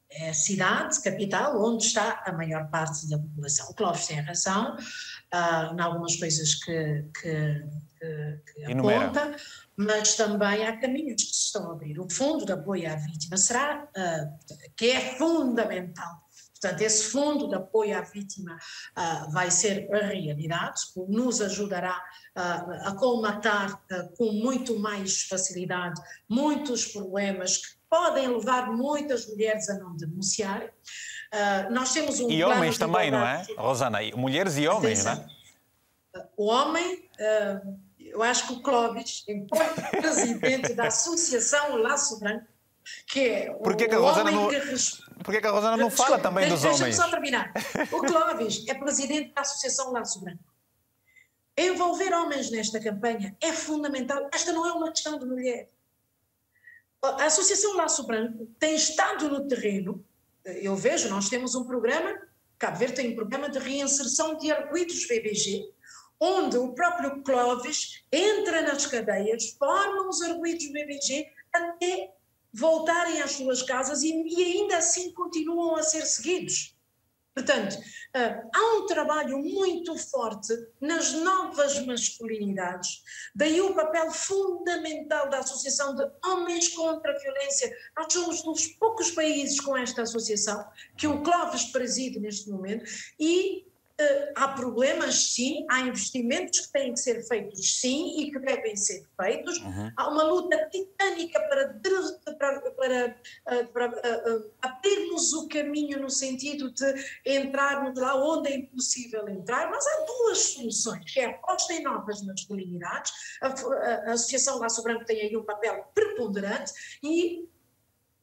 é a cidade, capital, onde está a maior parte da população. O Clóvis tem razão uh, em algumas coisas que, que, que, que aponta, mas também há caminhos que se estão a abrir. O Fundo de Apoio à Vítima será, uh, que é fundamental Portanto, esse fundo de apoio à vítima uh, vai ser a realidade, nos ajudará uh, a colmatar com muito mais facilidade muitos problemas que podem levar muitas mulheres a não denunciar. nós temos um e homens também, não é, Rosana? Mulheres e homens, Atenção. não é? O homem, eu acho que o Clóvis, enquanto presidente da Associação Laço Branco, que é Por que, que a Rosana não... que por que a Rosana não fala também dos homens? Deixa-me só terminar. O Clóvis é presidente da Associação Laço Branco. Envolver homens nesta campanha é fundamental. Esta não é uma questão de mulher. A Associação Laço Branco tem estado no terreno. Eu vejo, nós temos um programa, Cabo Verde tem um programa de reinserção de arguidos BBG, onde o próprio Clóvis entra nas cadeias, forma os arguidos BBG até voltarem às suas casas e, e ainda assim continuam a ser seguidos. Portanto, uh, há um trabalho muito forte nas novas masculinidades, daí o papel fundamental da Associação de Homens contra a Violência. Nós somos dos poucos países com esta associação, que o Clóvis preside neste momento, e há problemas, sim, há investimentos que têm que ser feitos, sim, e que devem ser feitos. Uhum. Há uma luta titânica para, para, para, uh, para uh, abrirmos o caminho no sentido de entrarmos lá onde é impossível entrar, mas há duas soluções, que é a aposta em novas masculinidades, a, a, a Associação Laço Branco tem aí um papel preponderante e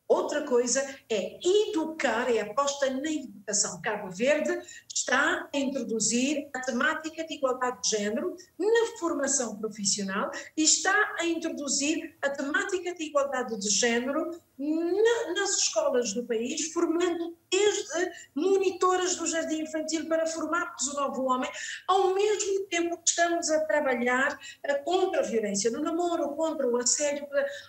Outra coisa é educar, é aposta na educação. Cabo Verde está a introduzir a temática de igualdade de género na formação profissional e está a introduzir a temática de igualdade de género na, nas escolas do país, formando desde monitoras do jardim infantil para formarmos o novo homem, ao mesmo tempo que estamos a trabalhar uh, contra a violência no namoro, contra o assédio.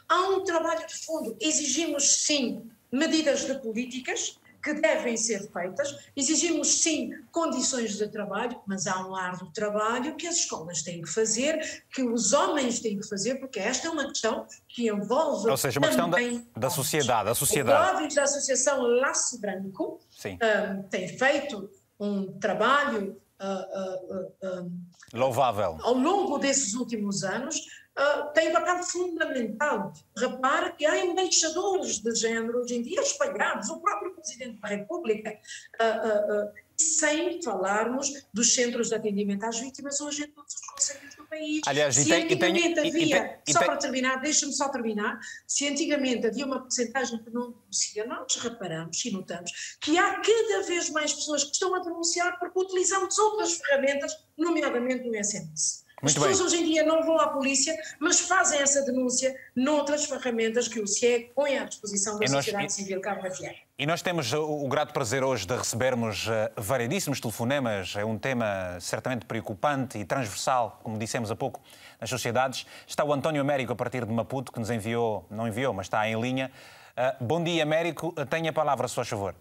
Há um trabalho de fundo. Exigimos, sim, medidas de políticas, que devem ser feitas. Exigimos, sim, condições de trabalho, mas há um árduo trabalho que as escolas têm que fazer, que os homens têm que fazer, porque esta é uma questão que envolve. Ou seja, uma questão da, da sociedade. A sociedade. O da Associação Laço Branco um, tem feito um trabalho. Uh, uh, uh, Louvável. Ao longo desses últimos anos, uh, tem um papel fundamental. Repare que há embaixadores de género hoje em dia espalhados, o próprio Presidente da República, uh, uh, sem falarmos dos centros de atendimento às vítimas hoje em todos os conselhos do país. Aliás, se tem, antigamente tem, havia, tem, só para terminar, deixa-me só terminar, se antigamente havia uma porcentagem que não denuncia, nós reparamos e notamos que há cada vez mais pessoas que estão a denunciar porque utilizamos outras ferramentas, nomeadamente o SMS. As pessoas bem. hoje em dia não vão à polícia, mas fazem essa denúncia noutras ferramentas que o CIEG põe à disposição da nós, sociedade civil cabo-verdiana. E nós temos o, o grato prazer hoje de recebermos uh, variedíssimos telefonemas. É um tema certamente preocupante e transversal, como dissemos há pouco, nas sociedades. Está o António Américo, a partir de Maputo, que nos enviou, não enviou, mas está em linha. Uh, bom dia, Américo. Tenha a palavra, se faz favor.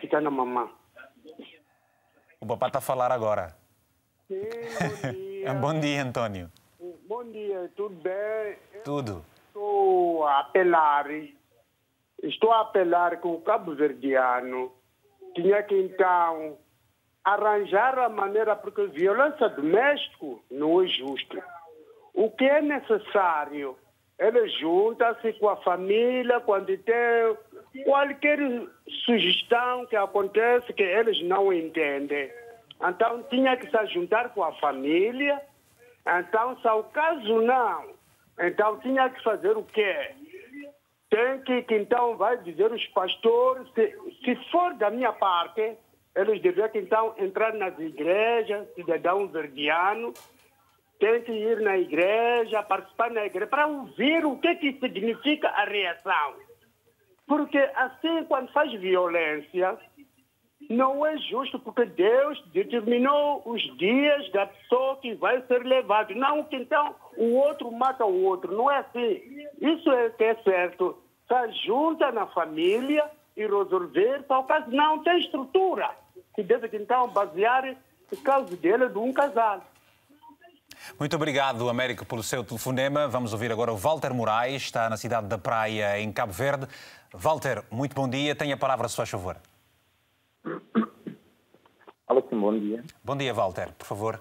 Fica na mamã. O papá está a falar agora. Sim, [laughs] bom dia. bom dia, Antônio. Bom dia, tudo bem? Tudo. Estou a apelar estou a apelar que o cabo-verdiano tinha que então arranjar a maneira, porque violência doméstica não é justo. O que é necessário? Ele junta-se com a família quando tem qualquer sugestão que acontece que eles não entendem. Então tinha que se juntar com a família. Então, se o caso não, então tinha que fazer o quê? Tem que, que então vai dizer os pastores, se, se for da minha parte, eles deveriam então entrar nas igrejas, cidadão verdiano, tem que ir na igreja, participar na igreja, para ouvir o que, que significa a reação. Porque assim, quando faz violência, não é justo, porque Deus determinou os dias da pessoa que vai ser levado. Não que então o outro mata o outro. Não é assim. Isso é que é certo. Se junta na família e resolver, para o caso não tem estrutura que deve então basear o caso dele de um casal. Muito obrigado, Américo, pelo seu telefonema. Vamos ouvir agora o Walter Moraes, está na cidade da Praia, em Cabo Verde. Walter, muito bom dia. Tenha a palavra, se faz favor. Alô, sim, bom dia. Bom dia, Walter, por favor.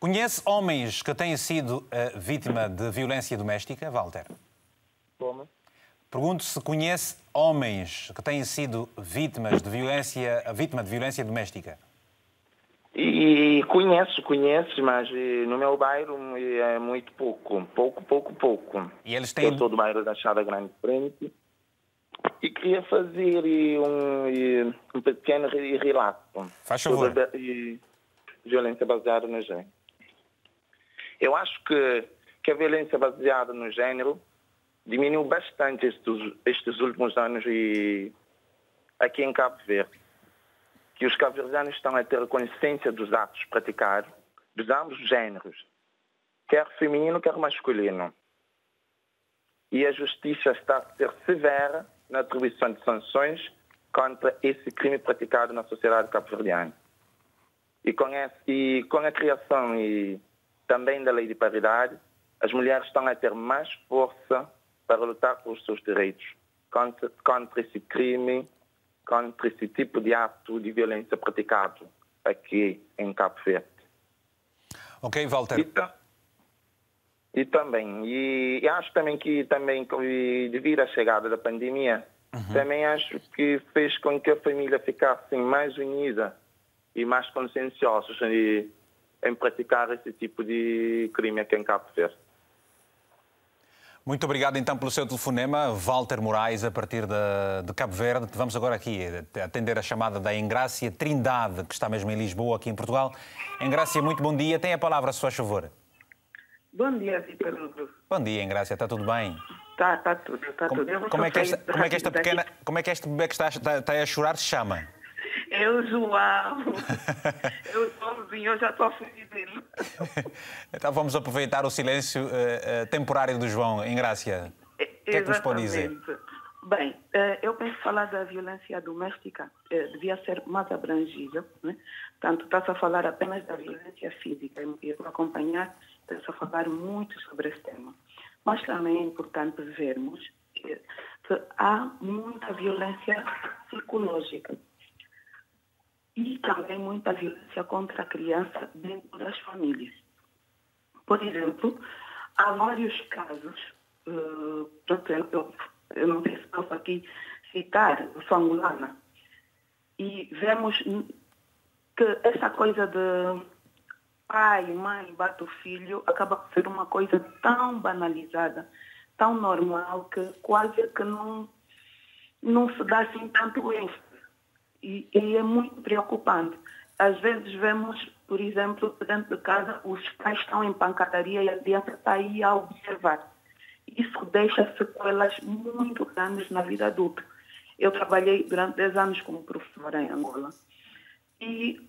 Conhece homens que têm sido uh, vítima de violência doméstica, Walter? Como? Pergunto se conhece homens que têm sido vítimas de violência, vítima de violência doméstica. E conheço, conheço, mas eh, no meu bairro é muito pouco, pouco, pouco, pouco. E eles têm... Eu sou do bairro da Chada Grande Frente e queria fazer um, um pequeno relato. Faz favor. Sobre violência baseada no género. Eu acho que, que a violência baseada no género diminuiu bastante estes, estes últimos anos e aqui em Cabo Verde. Que os cabo-verdianos estão a ter consciência dos atos praticados, dos ambos géneros, quer feminino, quer masculino. E a justiça está a ser severa na atribuição de sanções contra esse crime praticado na sociedade cabo-verdiana. E e com a criação e também da lei de paridade, as mulheres estão a ter mais força para lutar pelos seus direitos contra, contra esse crime, contra esse tipo de ato de violência praticado aqui em Cabo Verde. Ok, Walter. E, e também, e, e, acho também que também devido à chegada da pandemia, uhum. também acho que fez com que a família ficasse mais unida e mais conscienciosa em, em praticar esse tipo de crime aqui em Cabo Verde. Muito obrigado então pelo seu telefonema, Walter Moraes, a partir de, de, Cabo Verde. Vamos agora aqui atender a chamada da Engrácia Trindade, que está mesmo em Lisboa, aqui em Portugal. Engrácia, muito bom dia. Tem a palavra, se faz favor. Bom dia, Vitor Hugo. Bom dia, Engrácia. Está tudo bem? Está, está tudo, está como, tudo. Como é, que esta, como é que esta pequena, como é que este bebê que está, está, está a chorar se chama? É o João. [laughs] é o Joãozinho, eu já estou a fugir dele. então vamos aproveitar o silêncio uh, uh, temporário do João, em Grácia. O que é que nos pode dizer? Bem, uh, eu penso falar da violência doméstica devia ser mais abrangível. Né? Tanto está-se a falar apenas da violência física. E acompanhar, a falar muito sobre esse tema. Mas também é importante vermos que, que há muita violência psicológica e também muita violência contra a criança dentro das famílias. Por exemplo, há vários casos, uh, eu, eu não sei se posso aqui citar, sou angolana, e vemos que essa coisa de pai, mãe, bate o filho, acaba por ser uma coisa tão banalizada, tão normal, que quase que não, não se dá assim tanto ênfase. E, e, é muito preocupante. Às vezes vemos, por exemplo, dentro de casa, os pais estão em pancadaria e a criança está aí a observar. Isso deixa sequelas muito grandes na vida adulta. Eu trabalhei durante 10 anos como professora em Angola. E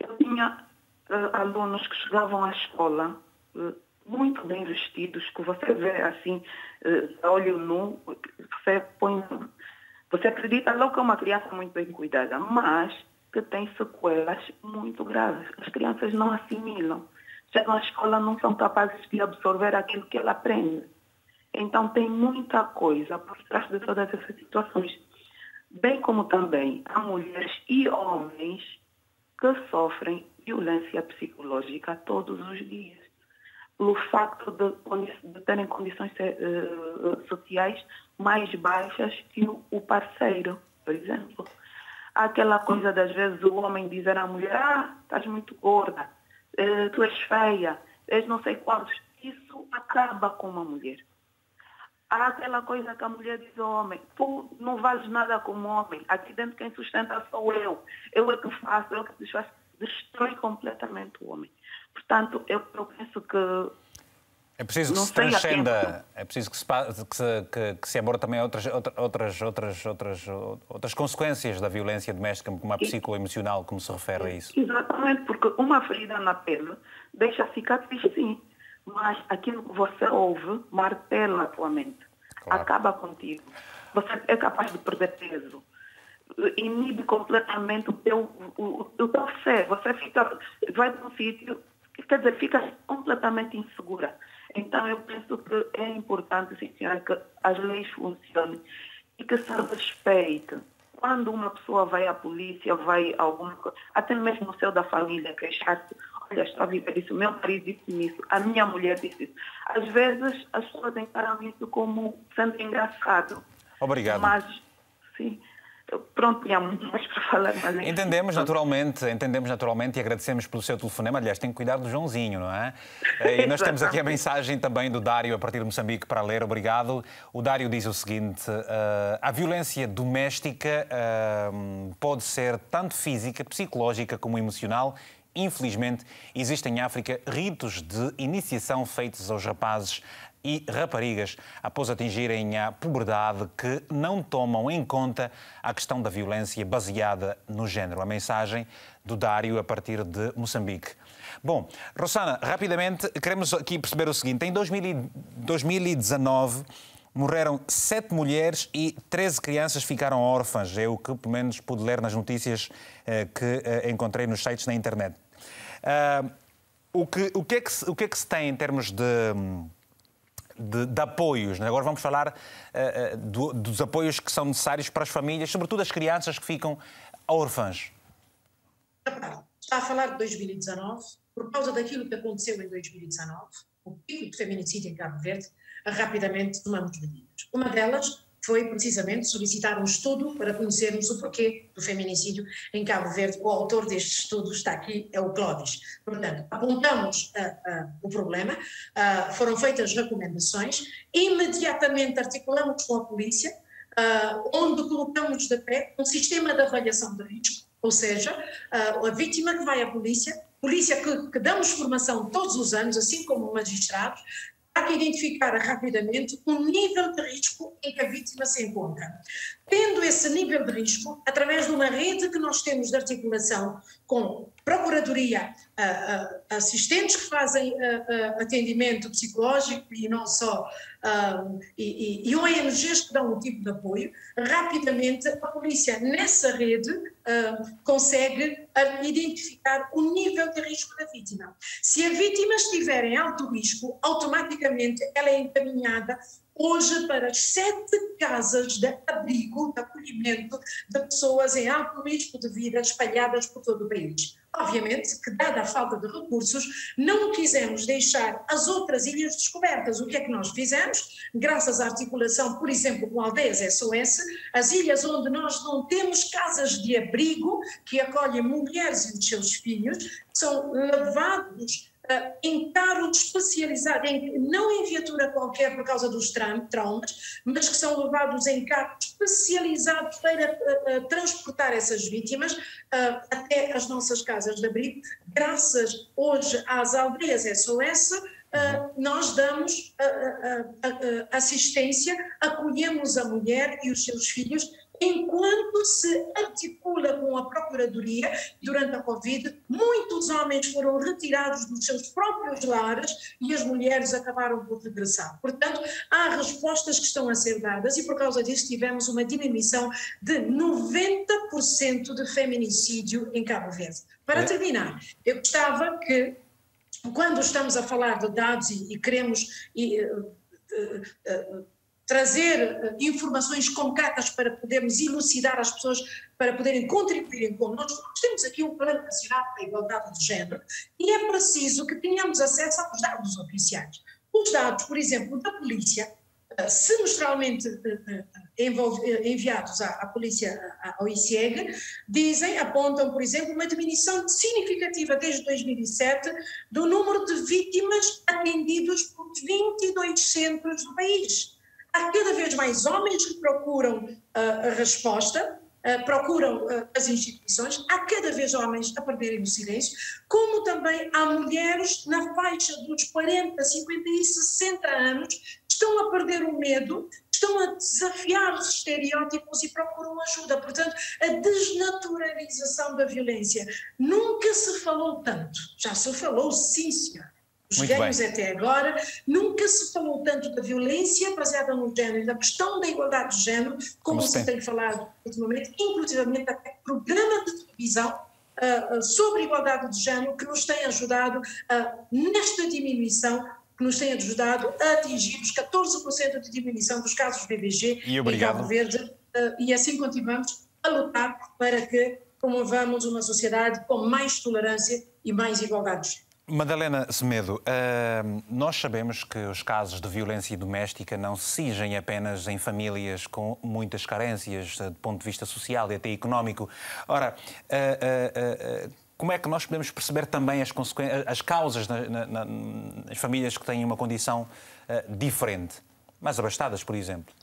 eu tinha uh, alunos que chegavam à escola uh, muito bem vestidos, que você vê assim, uh, olho nu, você põe você acredita logo que é uma criança muito bem cuidada, mas que tem sequelas muito graves. As crianças não assimilam. Chegam à escola não são capazes de absorver aquilo que ela aprende. Então tem muita coisa por trás de todas essas situações. Bem como também há mulheres e homens que sofrem violência psicológica todos os dias. Pelo facto de, de terem condições uh, sociais mais baixas que o, parceiro, por exemplo. Há aquela coisa das vezes o homem dizer à mulher, ah, estás muito gorda, uh, tu és feia, és não sei quantos. Isso acaba com uma mulher. Há aquela coisa que a mulher diz ao homem, tu não vales nada como homem, aqui dentro quem sustenta sou eu, eu é que faço, eu é que desfaço destrói completamente o homem. Portanto, eu, eu penso que é preciso que se transcenda, é preciso que se, que se, que, que se aborde também outras, outras, outras, outras, outras consequências da violência doméstica, como a psicoemocional, como se refere a isso. Exatamente, porque uma ferida na pele deixa cicatriz sim, mas aquilo que você ouve martela a tua mente, claro. acaba contigo. Você é capaz de perder peso, inibe completamente o teu, o, o teu ser. Você fica, vai para um sítio, quer dizer, fica completamente insegura. Então, eu penso que é importante, sim, senhora, que as leis funcionem e que se respeite. Quando uma pessoa vai à polícia, vai a alguma coisa, até mesmo no seu da família, queixar-se, olha, estou a viver isso, meu marido disse isso, a minha mulher disse isso. Às vezes, as pessoas encaram isso como sendo engraçado. Obrigado. Mas, sim, Pronto, tinha muito mais para falar. Mas... Entendemos naturalmente, entendemos naturalmente e agradecemos pelo seu telefonema. Aliás, tem que cuidar do Joãozinho, não é? [laughs] E nós temos aqui a mensagem também do Dário a partir de Moçambique para ler. Obrigado. O Dário diz o seguinte: uh, a violência doméstica uh, pode ser tanto física, psicológica como emocional. Infelizmente, existem em África ritos de iniciação feitos aos rapazes e raparigas após atingirem a puberdade que não tomam em conta a questão da violência baseada no género. A mensagem do Dário a partir de Moçambique. Bom, Rosana, rapidamente queremos aqui perceber o seguinte: em 2019 morreram sete mulheres e 13 crianças ficaram órfãs. É o que, pelo menos, pude ler nas notícias eh, que eh, encontrei nos sites na internet. Uh, o, que, o, que é que o que é que se tem em termos de de, de apoios. Né? Agora vamos falar uh, do, dos apoios que são necessários para as famílias, sobretudo as crianças que ficam órfãs. Está a falar de 2019, por causa daquilo que aconteceu em 2019, o pico de feminicídio em Cabo Verde, rapidamente tomamos medidas. Uma delas foi precisamente solicitar um estudo para conhecermos o porquê do feminicídio em Cabo Verde. O autor deste estudo está aqui, é o Clóvis. Portanto, apontamos uh, uh, o problema, uh, foram feitas recomendações, imediatamente articulamos com a polícia, onde colocamos de pé um sistema de avaliação de risco, ou seja, a vítima que vai à polícia polícia que, que, damos formação todos os anos, assim como magistrados, que identificar rapidamente o nível de risco em que a vítima se encontra. Tendo esse nível de risco, através de uma rede que nós temos de articulação com procuradoria, assistentes que fazem atendimento psicológico e não só, e, e ONGs que dão um tipo de apoio, rapidamente a polícia nessa rede consegue identificar o nível de risco da vítima. Se a vítima estiver em alto risco, automaticamente ela é encaminhada hoje para sete casas de abrigo, de acolhimento de pessoas em alto risco de vida espalhadas por todo o país. Obviamente que, dada a falta de recursos, não quisemos deixar as outras ilhas descobertas. O que é que nós fizemos? Graças à articulação, por exemplo, com aldeias SOS, as ilhas onde nós não temos casas de abrigo que acolhem mulheres e os seus filhos, são levados uh, em carro especializado, em, não em viatura qualquer por causa dos traumas, mas que são levados em carro especializados para uh, uh, transportar essas vítimas até as nossas casas de abrigo. Graças hoje às aldeias SOS, Uh, nós damos uh, uh, assistência, acolhemos a mulher e os seus filhos enquanto se articula com a Procuradoria, durante a Covid, muitos homens foram retirados dos seus próprios lares e as mulheres acabaram por regressar. Portanto, há respostas que estão a ser dadas e por causa disso tivemos uma diminuição de 90% de feminicídio em Cabo Verde. Para é. terminar, eu gostava que, quando estamos a falar de dados e, e queremos. E, trazer informações concretas para podermos elucidar as pessoas, para poderem contribuir como. Nós temos aqui um Plano Nacional para a Igualdade de Género e é preciso que tenhamos acesso aos dados oficiais. Os dados, por exemplo, da polícia, semestralmente enviados à, polícia, ao ICEG, dizem, apontam, por exemplo, uma diminuição significativa desde 2007 do número de vítimas atendidos por 22 centros do país. Há cada vez mais homens que procuram a resposta, procuram as instituições, há cada vez homens a perderem o silêncio, como também há mulheres na faixa dos 40, 50 e 60 anos estão a perder o medo, estão a desafiar os estereótipos e procuram ajuda. Portanto, a desnaturalização da violência. Nunca se falou tanto, já se falou, sim, senhor. Os ganhos até agora, nunca se falou tanto da violência baseada no género e da questão da igualdade de género, como, como se tem. tem falado ultimamente, inclusivamente até programa de televisão uh, sobre igualdade de género, que nos tem ajudado uh, nesta diminuição que nos tem ajudado a atingir os 14% de diminuição dos casos BBG e em Cabo Verde eh, e assim continuamos a lutar para que promovamos uma sociedade com mais tolerância e mais igualdades. Madalena Semedo, uh, nós sabemos que os casos de violência doméstica não se cingem apenas em famílias com muitas carências uh, do ponto de vista social e até económico. Ora, uh, como é que nós podemos perceber também as, as causas na, na, nas famílias que têm uma condição diferente, mais abastadas, por exemplo?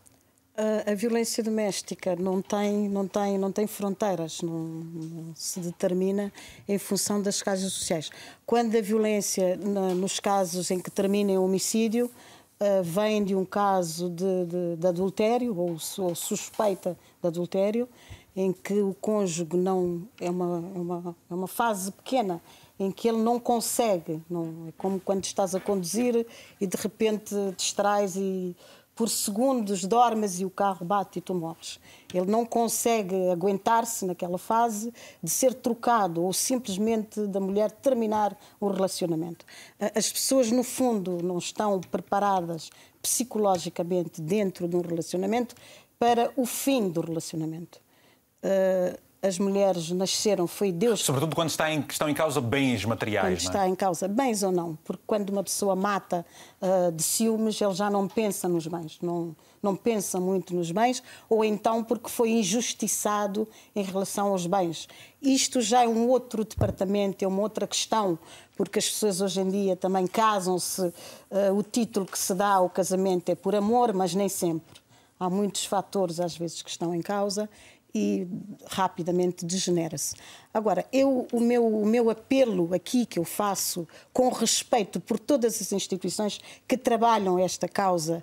A, violência doméstica não tem, não tem, não tem fronteiras, não, não se determina em função das causas sociais. Quando a violência, na, nos casos em que termina em homicídio, uh, vem de um caso de, de, de adultério ou, ou suspeita de adultério, em que o cônjuge não é uma, é uma, é uma fase pequena em que ele não consegue, não, é como quando estás a conduzir e de repente distrais e por segundos dormes e o carro bate e tu morres. Ele não consegue aguentar-se naquela fase de ser trocado ou simplesmente da mulher terminar o relacionamento. As pessoas, no fundo, não estão preparadas psicologicamente dentro de um relacionamento para o fim do relacionamento uh, as mulheres nasceram, foi Deus. Sobretudo quando está em, estão em causa bens materiais. Quando está é? em causa bens ou não, porque quando uma pessoa mata uh, de ciúmes, ele já não pensa nos bens, não, não pensa muito nos bens, ou então porque foi injustiçado em relação aos bens. Isto já é um outro departamento, é uma outra questão, porque as pessoas hoje em dia também casam-se, uh, o título que se dá ao casamento é por amor, mas nem sempre. Há muitos fatores, às vezes, que estão em causa e rapidamente degenera-se. Agora, eu, o, meu, o meu apelo aqui que eu faço, com respeito por todas as instituições que trabalham esta causa,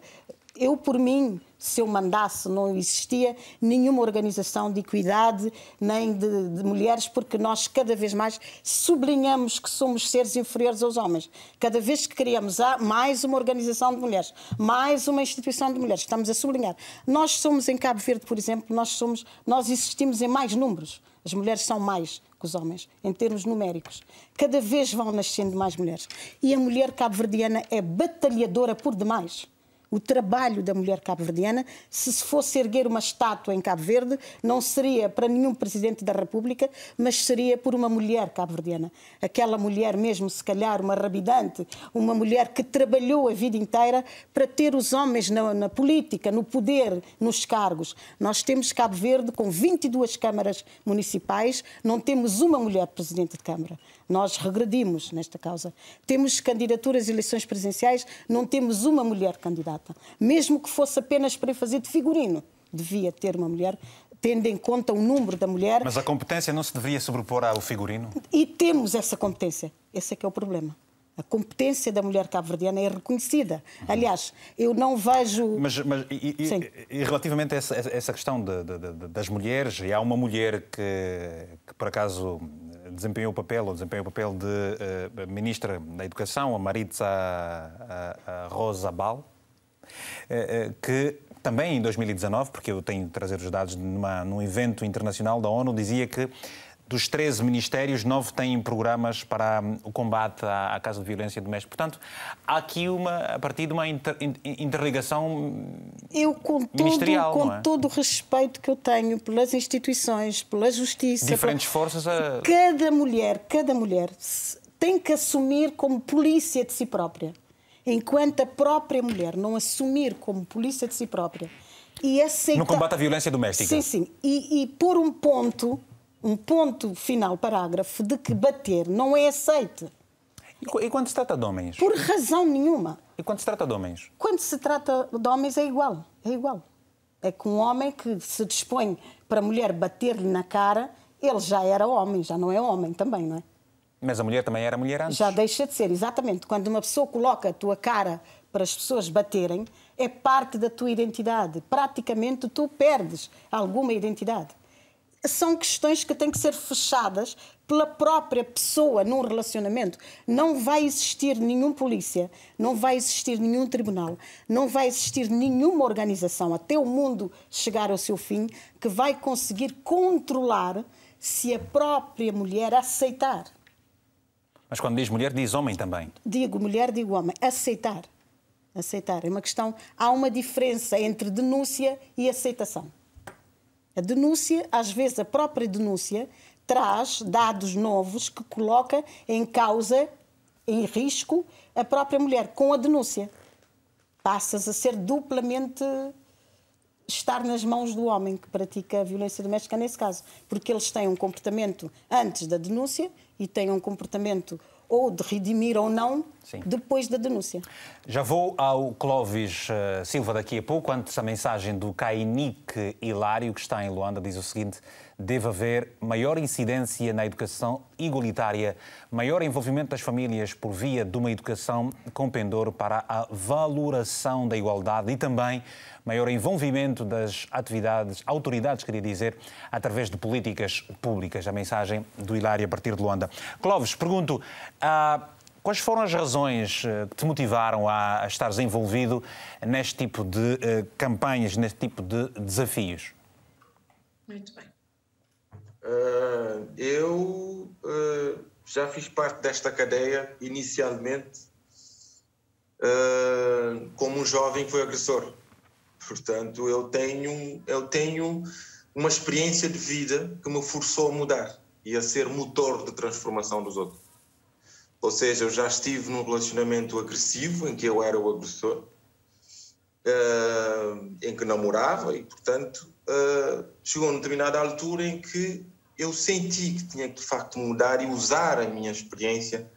eu, por mim, se eu mandasse, não existia nenhuma organização de equidade nem de, de, mulheres, porque nós cada vez mais sublinhamos que somos seres inferiores aos homens. Cada vez que criamos mais uma organização de mulheres, mais uma instituição de mulheres, estamos a sublinhar. Nós somos em Cabo Verde, por exemplo, nós somos, nós existimos em mais números. As mulheres são mais que os homens, em termos numéricos. Cada vez vão nascendo mais mulheres. E a mulher cabo-verdiana é batalhadora por demais o trabalho da mulher cabo-verdiana. Se se fosse erguer uma estátua em Cabo Verde, não seria para nenhum presidente da República, mas seria por uma mulher cabo-verdiana. Aquela mulher mesmo, se calhar, uma rabidante, uma mulher que trabalhou a vida inteira para ter os homens na, na política, no poder, nos cargos. Nós temos Cabo Verde com 22 câmaras municipais, não temos uma mulher presidente de Câmara. Nós regredimos nesta causa. Temos candidaturas e eleições presidenciais, não temos uma mulher candidata. Mesmo que fosse apenas para fazer de figurino, devia ter uma mulher tendo em conta o número da mulher. Mas a competência não se deveria sobrepor ao figurino? E temos essa competência. Esse é que é o problema. A competência da mulher cabo-verdiana é reconhecida. Aliás, eu não vejo. Mas, mas e, e, e, relativamente a essa, essa questão de, de, de, das mulheres, e há uma mulher que, que, por acaso desempenhou o papel, ou desempenhou o papel de uh, ministra da Educação, a Maritza a, a Rosa Bal, que também em 2019, porque eu tenho de trazer os dados numa, num evento internacional da ONU, dizia que dos 13 ministérios, 9 têm programas para hum, o combate à, à caso de violência doméstica. Portanto, há aqui uma, a partir de uma inter, interligação eu, com ministerial. Todo, com é? todo o respeito que eu tenho pelas instituições, pela justiça. Diferentes pela... forças a... Cada mulher, cada mulher tem que assumir como polícia de si própria. Enquanto a própria mulher não assumir como polícia de si própria e aceitar... No combate à violência doméstica. Sim, sim. E, e pôr um ponto, um ponto final, parágrafo, de que bater não é aceite. E quando se trata de homens? Por razão nenhuma. E quando se trata de homens? Quando se trata de homens é igual. É igual. É que um homem que se dispõe para a mulher bater-lhe na cara, ele já era homem, já não é homem também, não é? Mas a mulher também era mulher antes. Já deixa de ser, exatamente. Quando uma pessoa coloca a tua cara para as pessoas baterem, é parte da tua identidade. Praticamente tu perdes alguma identidade. São questões que têm que ser fechadas pela própria pessoa num relacionamento. Não vai existir nenhum polícia, não vai existir nenhum tribunal, não vai existir nenhuma organização até o mundo chegar ao seu fim que vai conseguir controlar se a própria mulher aceitar. Mas quando diz mulher, diz homem também. Digo mulher, digo homem. Aceitar. Aceitar. É uma questão. Há uma diferença entre denúncia e aceitação. A denúncia, às vezes, a própria denúncia traz dados novos que coloca em causa, em risco, a própria mulher. Com a denúncia, passas a ser duplamente estar nas mãos do homem que pratica a violência doméstica nesse caso, porque eles têm um comportamento antes da denúncia e têm um comportamento ou de redimir ou não Sim. depois da denúncia. Já vou ao Clóvis uh, Silva daqui a pouco, antes a mensagem do Cainique Hilário, que está em Luanda, diz o seguinte: deve haver maior incidência na educação igualitária, maior envolvimento das famílias por via de uma educação com pendor para a valoração da igualdade e também maior envolvimento das atividades, autoridades, queria dizer, através de políticas públicas. A mensagem do Hilário a partir de Luanda. Clóvis, pergunto. Uh, Quais foram as razões eh, que te motivaram a, a estares envolvido neste tipo de uh, campanhas, neste tipo de desafios? Muito bem. Uh, eu uh, já fiz parte desta cadeia inicialmente como um jovem que foi agressor. Portanto, eu tenho, eu tenho uma experiência de vida que me forçou a mudar e a ser motor de transformação dos outros. Ou seja, eu já estive num relacionamento agressivo em que eu era o agressor, em que namorava e, portanto, chegou a uma determinada altura em que eu senti que tinha que de facto mudar e usar a minha experiência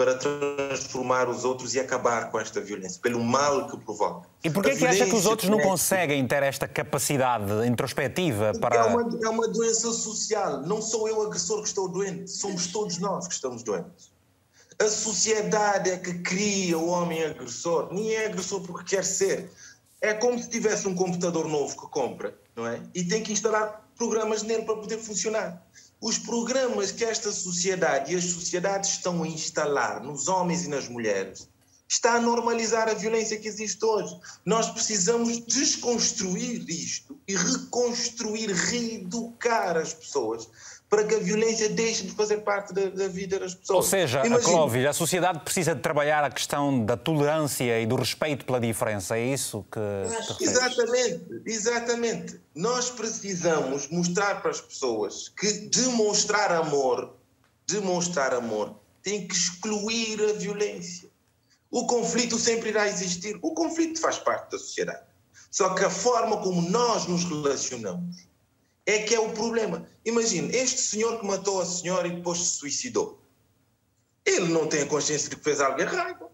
para transformar os outros e acabar com esta violência, pelo mal que provoca. E porquê é que acha que os outros não conseguem ter esta capacidade introspectiva para... É uma, é uma doença social. Não sou eu agressor que estou doente, somos todos nós que estamos doentes. A sociedade é que cria o homem agressor. Nem é agressor porque quer ser. É como se tivesse um computador novo que compra, não é? E tem que instalar programas nele para poder funcionar os programas que esta sociedade e as sociedades estão a instalar nos homens e nas mulheres está a normalizar a violência que existe hoje. Nós precisamos desconstruir isto e reconstruir, reeducar as pessoas para que a violência deixe de fazer parte da, da vida das pessoas. Ou seja, Imagina, a Clóvis, a sociedade precisa de trabalhar a questão da tolerância e do respeito pela diferença. É isso que. que exatamente, exatamente. Nós precisamos mostrar para as pessoas que demonstrar amor, demonstrar amor, tem que excluir a violência. O conflito sempre irá existir. O conflito faz parte da sociedade. Só que a forma como nós nos relacionamos é que é o problema. Imagine, este senhor que matou a senhora e depois se suicidou. Ele não tem a consciência de que fez algo errado.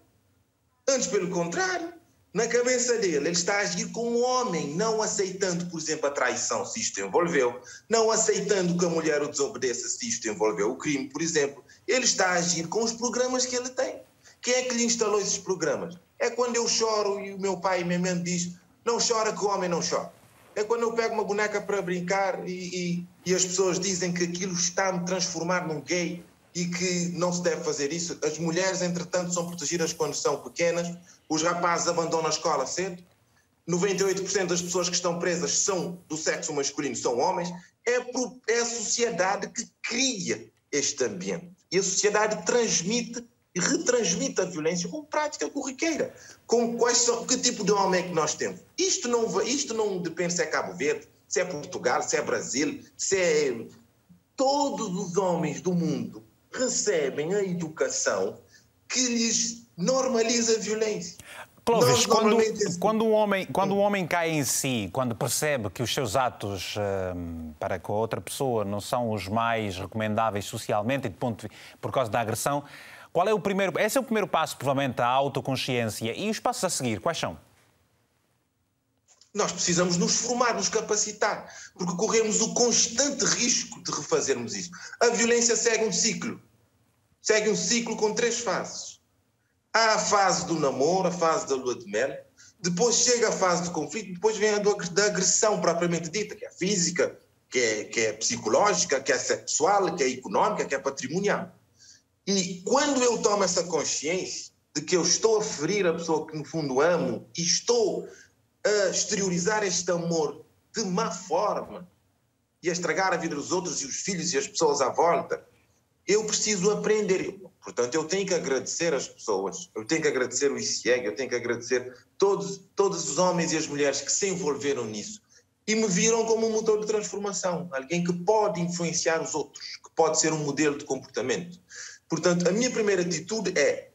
Antes, pelo contrário, na cabeça dele, ele está a agir como homem, não aceitando, por exemplo, a traição, se isto envolveu, não aceitando que a mulher o desobedeça, se isto envolveu o crime, por exemplo. Ele está a agir com os programas que ele tem. Quem é que lhe instalou esses programas? É quando eu choro e o meu pai e minha mãe diz: não chora que o homem não chora é quando eu pego uma boneca para brincar e, e, e as pessoas dizem que aquilo está a me transformar num gay e que não se deve fazer isso. As mulheres, entretanto, são protegidas quando são pequenas, os rapazes abandonam a escola cedo, 98% das pessoas que estão presas são do sexo masculino, são homens. é, é a sociedade que cria este ambiente. E a sociedade transmite e retransmite a violência com prática corriqueira. Com quais são, que tipo de homem é que nós temos? Isto não, isto não depende se é Cabo Verde, se é Portugal, se é Brasil, se é. Todos os homens do mundo recebem a educação que lhes normaliza a violência. Clóvis, quando, quando, um homem, quando um homem cai em si, quando percebe que os seus atos hum, para com a outra pessoa não são os mais recomendáveis socialmente e de ponto de, por causa da agressão, qual é o primeiro. Esse é o primeiro passo, provavelmente, à autoconsciência. E os passos a seguir, quais são? Nós precisamos nos formar, nos capacitar, porque corremos o constante risco de refazermos isso. A violência segue um ciclo. Segue um ciclo com três fases. Há a fase do namoro, a fase da lua de mel, depois chega a fase do conflito, depois vem a da agressão propriamente dita, que é física, que é, que é psicológica, que é sexual, que é económica, que é patrimonial. E quando eu tomo essa consciência de que eu estou a ferir a pessoa que no fundo amo e estou a exteriorizar este amor de má forma e a estragar a vida dos outros e os filhos e as pessoas à volta, eu preciso aprender. Portanto, eu tenho que agradecer as pessoas, eu tenho que agradecer o ICIEG, eu tenho que agradecer todos, todos os homens e as mulheres que se envolveram nisso e me viram como um motor de transformação, alguém que pode influenciar os outros, que pode ser um modelo de comportamento. Portanto, a minha primeira atitude é: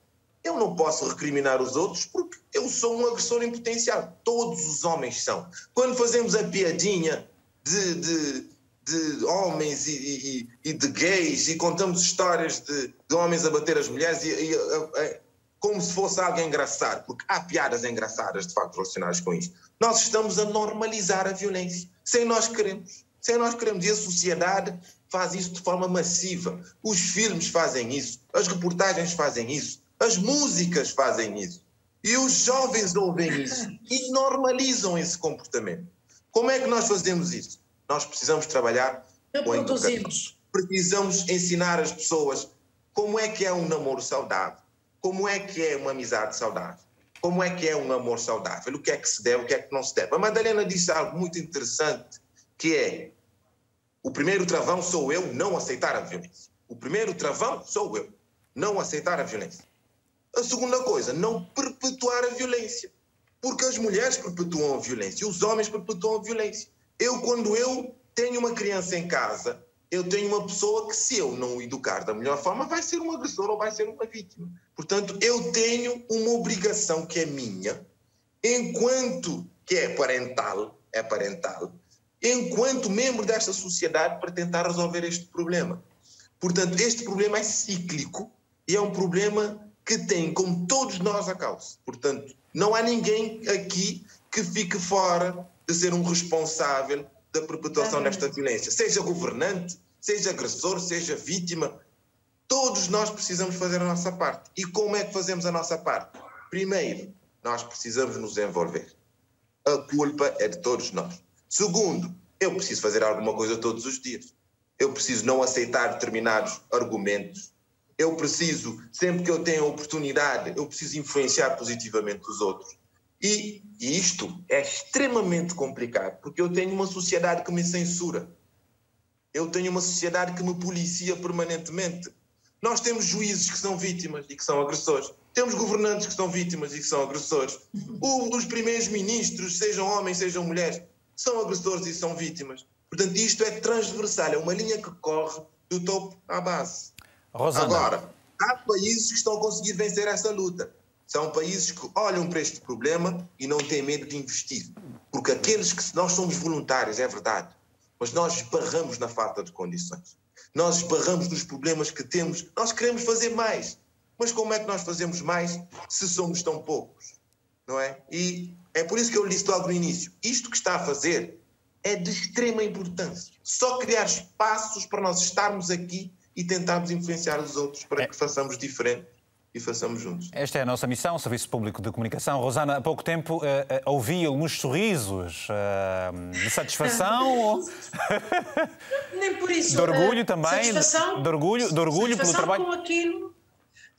eu não posso recriminar os outros porque eu sou um agressor em potencial. Todos os homens são. Quando fazemos a piadinha de, de, de homens e, e, e, de gays e contamos histórias de, de homens a bater as mulheres e, como se fosse algo engraçado, porque há piadas engraçadas de facto relacionadas com isso. Nós estamos a normalizar a violência, sem nós queremos. Sem nós queremos. E a sociedade faz isso de forma massiva. Os filmes fazem isso, as reportagens fazem isso, as músicas fazem isso. E os jovens ouvem isso e normalizam esse comportamento. Como é que nós fazemos isso? Nós precisamos trabalhar com a educação. Precisamos ensinar as pessoas como é que é um namoro saudável, como é que é uma amizade saudável, como é que é um amor saudável, o que é que se deve, o que é que não se deve. A Madalena disse algo muito interessante, que é o primeiro travão sou eu não aceitar a violência. O primeiro travão sou eu não aceitar a violência. A segunda coisa, não perpetuar a violência. Porque as mulheres perpetuam a violência, os homens perpetuam a violência. Eu, quando eu tenho uma criança em casa, eu tenho uma pessoa que, se eu não educar da melhor forma, vai ser um agressor ou vai ser uma vítima. Portanto, eu tenho uma obrigação que é minha, enquanto que é parental, é parental, enquanto membro desta sociedade para tentar resolver este problema. Portanto, este problema é cíclico e é um problema que tem, como todos nós, a causa. Portanto, não há ninguém aqui que fique fora de ser um responsável da perpetuação desta violência, seja governante, seja agressor, seja vítima. Todos nós precisamos fazer a nossa parte. E como é que fazemos a nossa parte? Primeiro, nós precisamos nos envolver. A culpa é de todos nós. Segundo, eu preciso fazer alguma coisa todos os dias. Eu preciso não aceitar determinados argumentos. Eu preciso, sempre que eu tenho oportunidade, eu preciso influenciar positivamente os outros. E, e isto é extremamente complicado, porque eu tenho uma sociedade que me censura. Eu tenho uma sociedade que me policia permanentemente. Nós temos juízes que são vítimas e que são agressores. Temos governantes que são vítimas e que são agressores. Os primeiros ministros, sejam homens, sejam mulheres, são agressores e são vítimas. Portanto, isto é transversal, é uma linha que corre do topo à base. Rosana. Agora, há países que estão a conseguir vencer essa luta. São países que olham para este problema e não têm medo de investir. Porque aqueles que nós somos voluntários, é verdade, mas nós esbarramos na falta de condições. Nós esbarramos nos problemas que temos. Nós queremos fazer mais. Mas como é que nós fazemos mais se somos tão poucos? Não é? E é por isso que eu lhe disse logo no início: isto que está a fazer é de extrema importância. Só criar espaços para nós estarmos aqui e tentarmos influenciar os outros para é. que façamos diferente e façamos juntos. Esta é a nossa missão, Serviço Público de Comunicação. Rosana, há pouco tempo uh, uh, ouvi alguns sorrisos uh, de satisfação [laughs] ou... Nem por isso. De orgulho também. Satisfação, de orgulho, de orgulho pelo trabalho. Com aquilo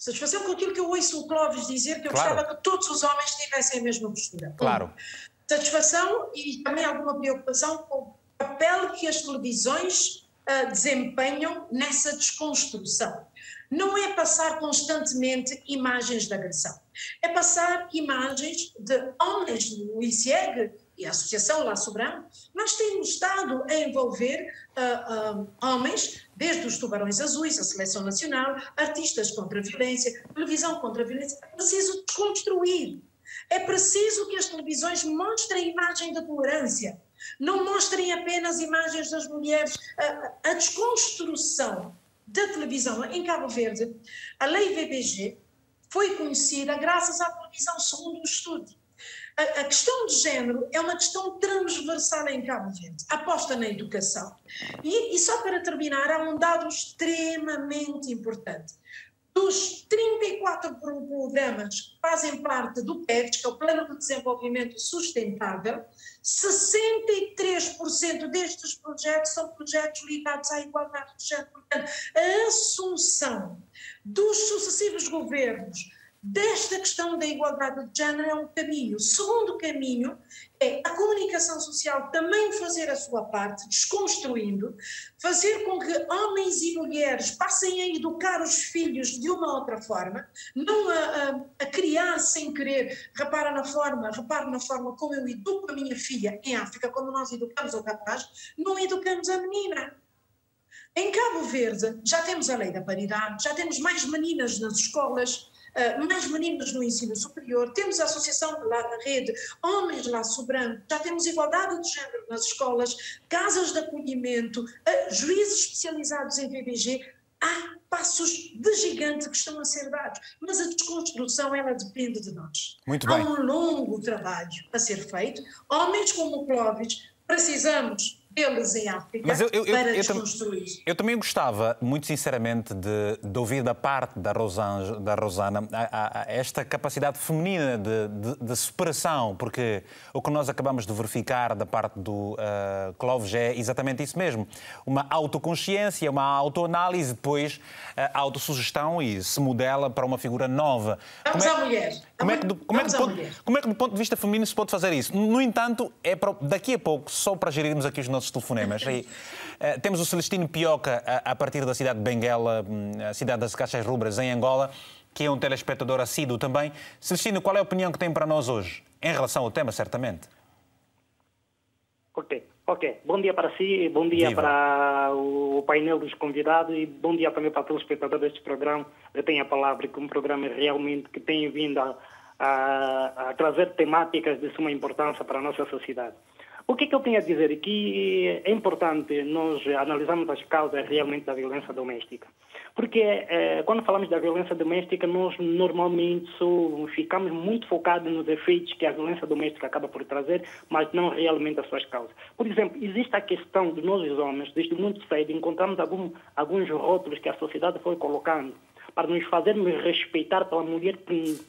satisfação com aquilo que eu ouço o Clóvis dizer, que eu claro. gostava que todos os homens tivessem a mesma postura. Claro. Satisfação e também alguma preocupação com papel que as televisões uh, desempenham nessa desconstrução. Não é passar constantemente imagens de agressão, é passar imagens de homens do ICIEG e a Associação La Sobrano, nós temos estado a envolver uh, uh, homens, desde os Tubarões Azuis, a Seleção Nacional, artistas contra a violência, televisão contra a violência. É preciso desconstruir. É preciso que as televisões mostrem a imagem da tolerância, não mostrem apenas imagens das mulheres. A, a desconstrução da televisão em Cabo Verde, a lei VBG, foi conhecida graças à televisão segundo o estudo. A, a, questão de género é uma questão transversal em Cabo Verde, aposta na educação. E, e só para terminar, há um dado extremamente importante. Dos 34 programas que fazem parte do PEDS, que é o Plano de Desenvolvimento Sustentável, 63% destes projetos são projetos ligados à igualdade de género. Portanto, a assunção dos sucessivos governos desta questão da igualdade de género é um caminho. O segundo caminho é a comunicação social também fazer a sua parte, desconstruindo, fazer com que homens e mulheres passem a educar os filhos de uma outra forma, não a, a, a criar sem querer, repara na forma, repara na forma como eu educo a minha filha em África, como nós educamos o rapaz, não educamos a menina. Em Cabo Verde já temos a lei da paridade, já temos mais meninas nas escolas, ah, mais meninos no ensino superior, temos a associação lá na rede, homens lá sobrando, já temos igualdade de género nas escolas, casas de acolhimento, uh, juízes especializados em VBG, há passos de gigante que estão a ser dados, mas a desconstrução ela depende de nós. Muito bem. Há um longo trabalho a ser feito. Homens como o Clóvis, precisamos deles em África Mas eu, eu, para eu, desconstruir. Eu, também gostava, muito sinceramente, de, de ouvir da parte da, Rosan, da Rosana a, a, a esta capacidade feminina de, de, de, superação, porque o que nós acabamos de verificar da parte do uh, Clóvis é exatamente isso mesmo. Uma autoconsciência, uma autoanálise, depois a autossugestão e se modela para uma figura nova. Vamos como é, à mulher. Como é, que, como, é que, como é que do ponto de vista feminino se pode fazer isso? No entanto, é para, daqui a pouco, só para gerirmos aqui os nossos telefonemas, e, uh, temos o Celestino Pioca a, a, partir da cidade de Benguela, hum, a cidade das Caixas Rubras, em Angola, que é um telespectador assíduo também. Celestino, qual é a opinião que tem para nós hoje? Em relação ao tema, certamente. Ok. Ok, bom dia para si, bom dia Viva. para o painel dos convidados e bom dia também para o telespectador deste programa. Eu tenho a palavra que um programa realmente que tem vindo a, a, a trazer temáticas de suma importância para a nossa sociedade. O que, é que eu tenho a dizer aqui é importante nós analisarmos as causas realmente da violência doméstica. Porque é, quando falamos da violência doméstica, nós normalmente ficamos muito focados nos efeitos que a violência doméstica acaba por trazer, mas não realmente as suas causas. Por exemplo, existe a questão de nós, os homens, desde muito cedo, encontramos algum, alguns rótulos que a sociedade foi colocando para nos fazermos respeitar pela mulher que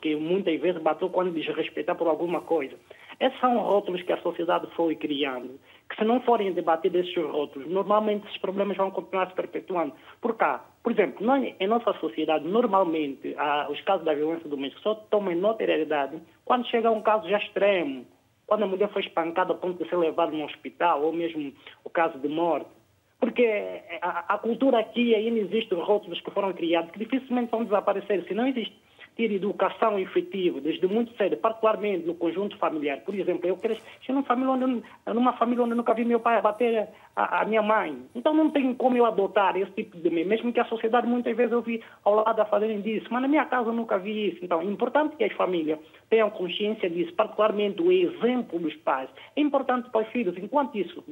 que muitas vezes bateu quando desrespeitar por alguma coisa. Esses são rótulos que a sociedade foi criando, que se não forem debater esses rótulos, normalmente esses problemas vão continuar se perpetuando. Por cá, por exemplo, nós, em nossa sociedade, normalmente, os casos da violência doméstica só tomam notoriedade quando chega um caso já extremo, quando a mulher foi espancada a ponto de ser levada no hospital, ou mesmo o caso de morte. Porque a, a cultura aqui ainda existe rótulos que foram criados que dificilmente vão desaparecer. Se não existe ter educação efetiva desde muito cedo, particularmente no conjunto familiar. Por exemplo, eu cresci numa família onde, numa família onde nunca vi meu pai bater a, a, minha mãe. Então não tem como eu adotar esse tipo de mim, mesmo que a sociedade muitas vezes eu vi ao lado a fazerem disso, mas na minha casa eu nunca vi isso. Então é importante que as famílias tenham consciência disso, particularmente o exemplo dos pais. É importante para os filhos, enquanto isso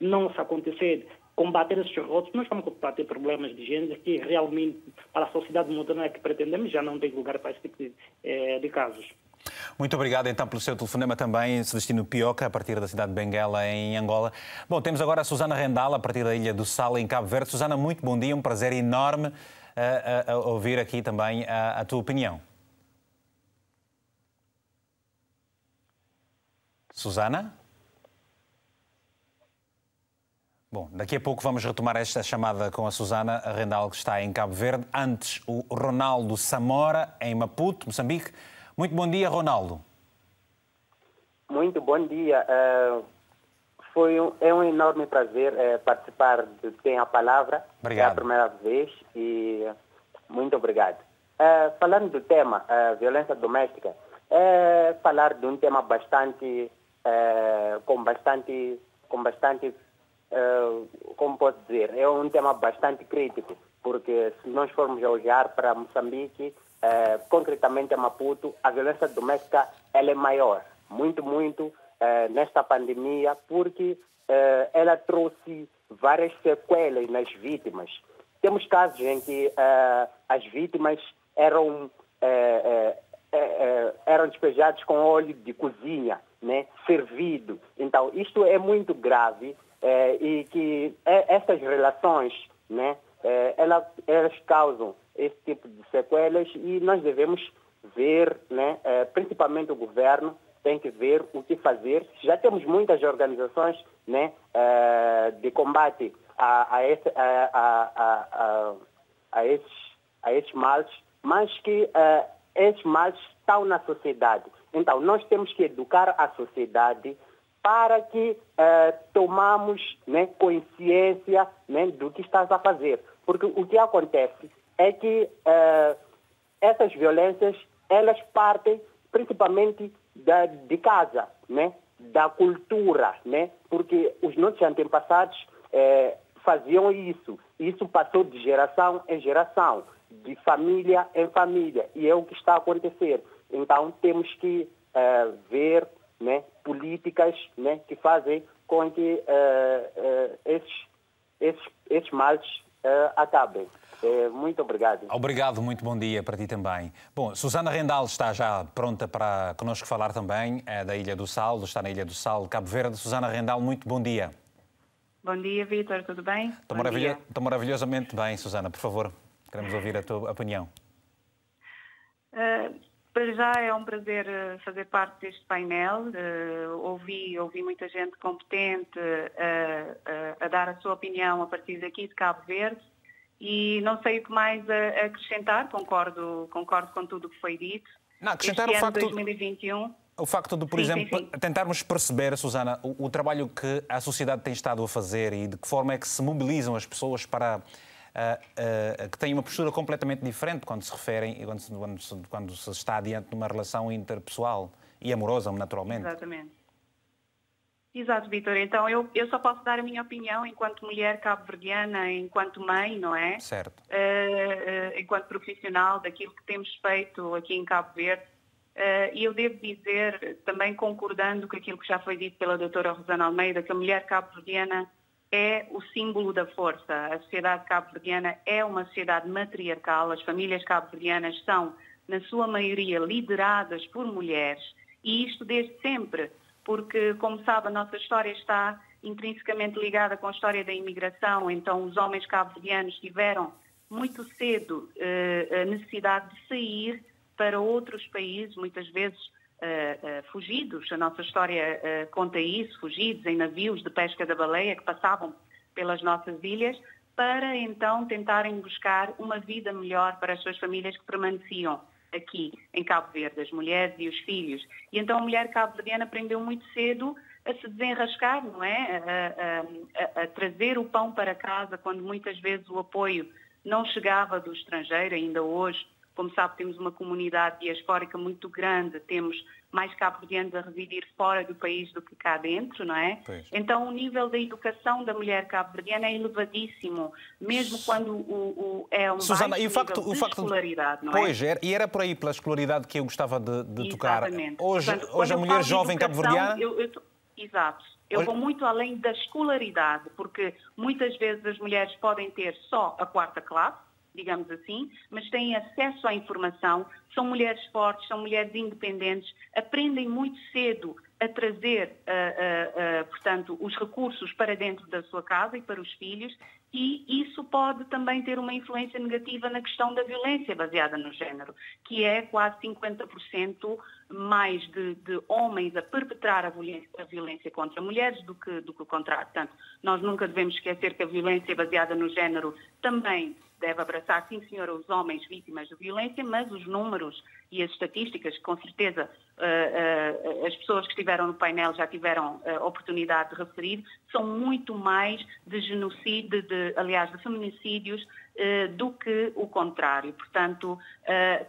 não se acontecer, combater esses rótulos, nós vamos combater problemas de gênero que realmente, para a sociedade moderna que pretendemos, já não tem lugar para esse tipo de, eh, de casos. Muito obrigado então pelo seu telefonema também, Celestino Pioca, a partir da cidade de Benguela, em Angola. Bom, temos agora a Susana Rendal, a partir da ilha do Sal, em Cabo Verde. Susana, muito bom dia, um prazer enorme eh, a ouvir aqui também a tua opinião. Susana? Bom, daqui a pouco vamos retomar esta chamada com a Susana Rendal, que está em Cabo Verde. Antes, o Ronaldo Samora, em Maputo, Moçambique. Muito bom dia, Ronaldo. Muito bom dia. Uh, foi um, é um enorme prazer é, participar de Tem a Palavra. Obrigado. É a primeira vez e muito obrigado. É, falando do tema violência doméstica, é falar de um tema bastante, com bastante, com bastante, como posso dizer, é um tema bastante crítico, porque se nós formos olhar para Moçambique, é, concretamente a Maputo, a violência doméstica ela é maior, muito, muito, é, nesta pandemia, porque ela trouxe várias sequelas nas vítimas. Temos casos em que as vítimas eram eram despejados com óleo de cozinha, né, servido. Então, isto é muito grave e que essas relações, né, elas, elas causam esse tipo de sequelas e nós devemos ver, né, principalmente o governo, tem que ver o que fazer. Já temos muitas organizações né, de combate a, a, esse, a, a, esses, a esses males, mas que esses males estão na sociedade. Então, nós temos que educar a sociedade para que uh, tomamos né, consciência né, do que estás a fazer. Porque o que acontece é que uh, essas violências, elas partem principalmente da, de casa, né? da cultura, né? porque os nossos antepassados eh, faziam isso. Isso passou de geração em geração, de família em família, e é o que está a acontecer. Então temos que eh, ver né, políticas né, que fazem com que eh, esses, esses, esses males acabem. É, muito obrigado. Obrigado, muito bom dia para ti também. Bom, Susana Rendal está já pronta para connosco falar também, é da Ilha do Sal, está na Ilha do Sal, Cabo Verde. Susana Rendal, muito bom dia. Bom dia, Vitor, tudo bem? Estou, maravilho... Estou maravilhosamente bem, Susana, por favor, queremos ouvir a tua opinião. Uh, para já é um prazer eh, fazer parte deste painel. Uh, ouvi, ouvi muita gente competente uh, a dar a sua opinião a partir daqui de Cabo Verde e não sei o que mais a, acrescentar, concordo, concordo com tudo o que foi dito. Não, acrescentar este o facto. 2021, o facto de, por sim, exemplo, sim, sim. tentarmos perceber, Susana, o, o, trabalho que a sociedade tem estado a fazer e de que forma é que se mobilizam as pessoas para. Uh, uh, que têm uma postura completamente diferente quando se referem, quando se, quando se, quando se está diante de uma relação interpessoal e amorosa, naturalmente. Exatamente. Exato, Vitor. Então, eu, eu só posso dar a minha opinião enquanto mulher cabo-verdiana, enquanto mãe, não é? Certo. Uh, uh, enquanto profissional daquilo que temos feito aqui em Cabo Verde. Uh, e eu devo dizer, também concordando com aquilo que já foi dito pela doutora Rosana Almeida, que a mulher cabo-verdiana é o símbolo da força. A sociedade cabo-verdiana é uma sociedade matriarcal. As famílias cabo-verdianas são, na sua maioria, lideradas por mulheres. E isto desde sempre porque, como sabe, a nossa história está intrinsecamente ligada com a história da imigração, então os homens cabo-verdianos tiveram muito cedo eh, a necessidade de sair para outros países, muitas vezes eh, fugidos. A nossa história conta isso, fugidos em navios de pesca da baleia que passavam pelas nossas ilhas, para então tentarem buscar uma vida melhor para as suas famílias que permaneciam aqui em Cabo Verde, as mulheres e os filhos. E então a mulher cabo-verdiana aprendeu muito cedo a se desenrascar, não é? A, a, a, trazer o pão para casa quando muitas vezes o apoio não chegava do estrangeiro, ainda hoje como sabe, temos uma comunidade diaspórica muito grande, temos mais cabo-verdianos a residir fora do país do que cá dentro, não é? Pois. Então, o nível da educação da mulher cabo-verdiana é elevadíssimo, mesmo quando o, o é um Susana, baixo e o facto, o facto de escolaridade, não é? Pois, e era por aí, pela escolaridade, que eu gostava de, de tocar. Hoje, Portanto, hoje a mulher jovem cabo-verdiana... Exato. Eu vou muito além da escolaridade, porque muitas vezes as mulheres podem ter só a quarta classe, digamos assim, mas têm acesso à informação, são mulheres fortes, são mulheres independentes, aprendem muito cedo a trazer, uh, uh, uh, portanto, os recursos para dentro da sua casa e para os filhos e isso pode também ter uma influência negativa na questão da violência baseada no género, que é quase 50% mais de, de, homens a perpetrar a violência, a violência, contra mulheres do que, do que o contrário. Portanto, nós nunca devemos esquecer que a violência baseada no género também deve abraçar, sim senhora, os homens vítimas de violência, mas os números e as estatísticas, com certeza uh, uh, as pessoas que estiveram no painel já tiveram uh, oportunidade de referir, são muito mais de genocídio, de, aliás, de feminicídios, do que o contrário. Portanto,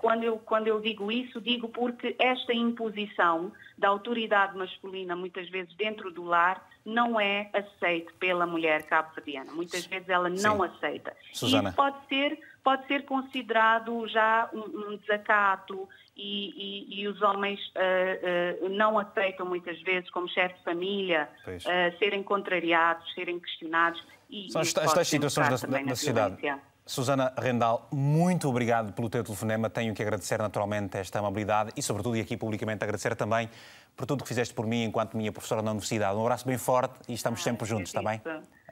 quando eu, quando eu digo isso, digo porque esta imposição da autoridade masculina, muitas vezes dentro do lar, não é aceite pela mulher cabo-verdiana. Muitas vezes ela não Sim. aceita. Susana. E pode ser, pode ser considerado já um, um desacato e, e, e, os homens uh, uh, não aceitam muitas vezes como chefe de família uh, serem contrariados, serem questionados. E, São estas situações da, da sociedade. Susana Rendal, muito obrigado pelo teu telefonema. Tenho que agradecer naturalmente esta amabilidade e, sobretudo, e aqui publicamente agradecer também por tudo que fizeste por mim enquanto minha professora na universidade. Um abraço bem forte e estamos ah, sempre juntos, está bem?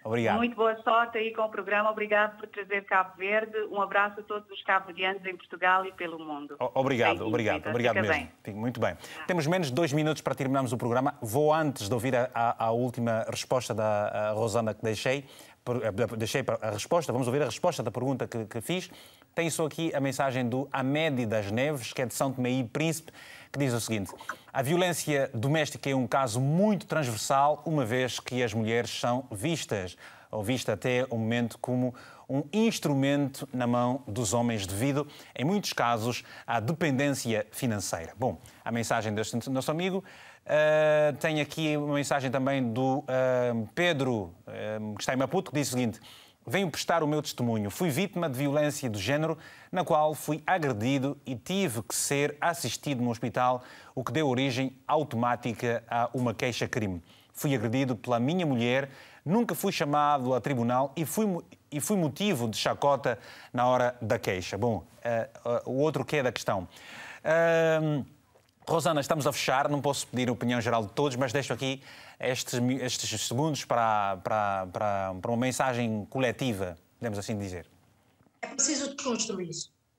Obrigado. Muito boa sorte aí com o programa. Obrigado por trazer Cabo Verde. Um abraço a todos os cabo-verdianos em Portugal e pelo mundo. Obrigado, obrigado, obrigado mesmo. Bem. Muito bem. Ah. Temos menos de dois minutos para terminarmos o programa. Vou antes de ouvir a, a, a última resposta da Rosana que deixei. Eh, deixei a resposta, vamos ouvir a resposta da pergunta que, que fiz. Tem só aqui a mensagem do Amédi das Neves, que é de São Tomé e Príncipe, que diz o seguinte: A violência doméstica é um caso muito transversal, uma vez que as mulheres são vistas, ou vista até o momento, como um instrumento na mão dos homens devido, em muitos casos, à dependência financeira. Bom, a mensagem deste nosso amigo Uh, tenho aqui uma mensagem também do uh, Pedro, uh, que está em Maputo, que diz o seguinte: Venho prestar o meu testemunho. Fui vítima de violência de género, na qual fui agredido e tive que ser assistido no hospital, o que deu origem automática a uma queixa-crime. Fui agredido pela minha mulher, nunca fui chamado a tribunal e fui, e fui motivo de chacota na hora da queixa. Bom, o outro que é da questão. Rosana, estamos a fechar, não posso pedir a opinião geral de todos, mas deixo aqui estes, estes segundos para, para, para, para uma mensagem coletiva, podemos assim dizer. É preciso desconstruir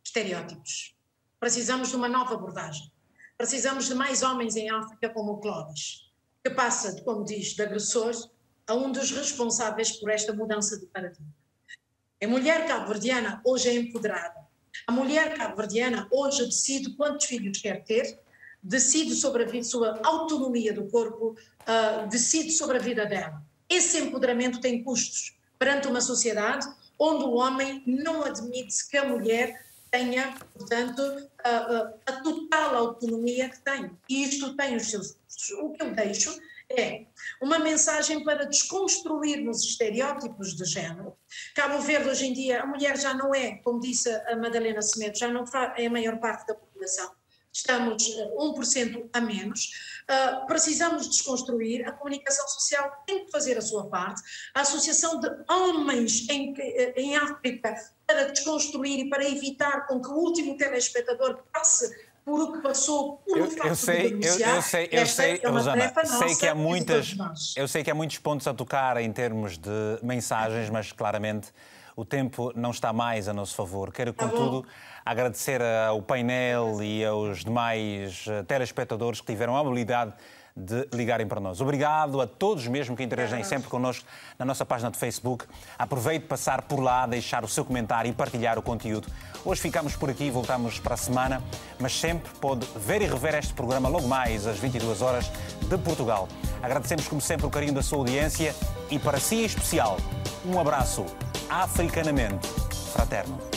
estereótipos. Precisamos de uma nova abordagem. Precisamos de mais homens em África como o Clóvis, que passa, como diz, de agressor a um dos responsáveis por esta mudança de paradigma. A mulher cabo-verdiana hoje é empoderada. A mulher cabo-verdiana hoje decide quantos filhos quer ter decide sobre a sua autonomia do corpo, uh, decide sobre a vida dela. Esse empoderamento tem custos perante uma sociedade onde o homem não admite que a mulher tenha, portanto, a, a, a total autonomia que tem. E isto tem os seus custos. O que eu deixo é uma mensagem para desconstruirmos estereótipos de género. Cabo Verde, hoje em dia, a mulher já não é, como disse a Madalena Semedo, já não é a maior parte da população estamos 1% eh, a menos. Uh, precisamos desconstruir, a comunicação social tem que fazer a sua parte, a Associação de Homens em, eh, em África para desconstruir e para evitar com que o último telespectador passe por o que passou por eu, eu sei, eu, eu, sei, eu sei, é Rosana, sei que há muitas, eu sei que há muitos pontos a tocar em termos de mensagens, mas claramente o tempo não está mais a nosso favor. Quero, tá contudo, agradecer ao painel e aos demais eh, telespectadores que tiveram a habilidade de ligarem para nós. Obrigado a todos mesmo que interagem sempre connosco na nossa página de Facebook. Aproveite passar por lá, deixar o seu comentário e partilhar o conteúdo. Hoje ficamos por aqui, voltamos para a semana, mas sempre pode ver e rever este programa logo mais às 22 horas de Portugal. Agradecemos como sempre o carinho da sua audiência e para si em especial, um abraço africanamente fraterno.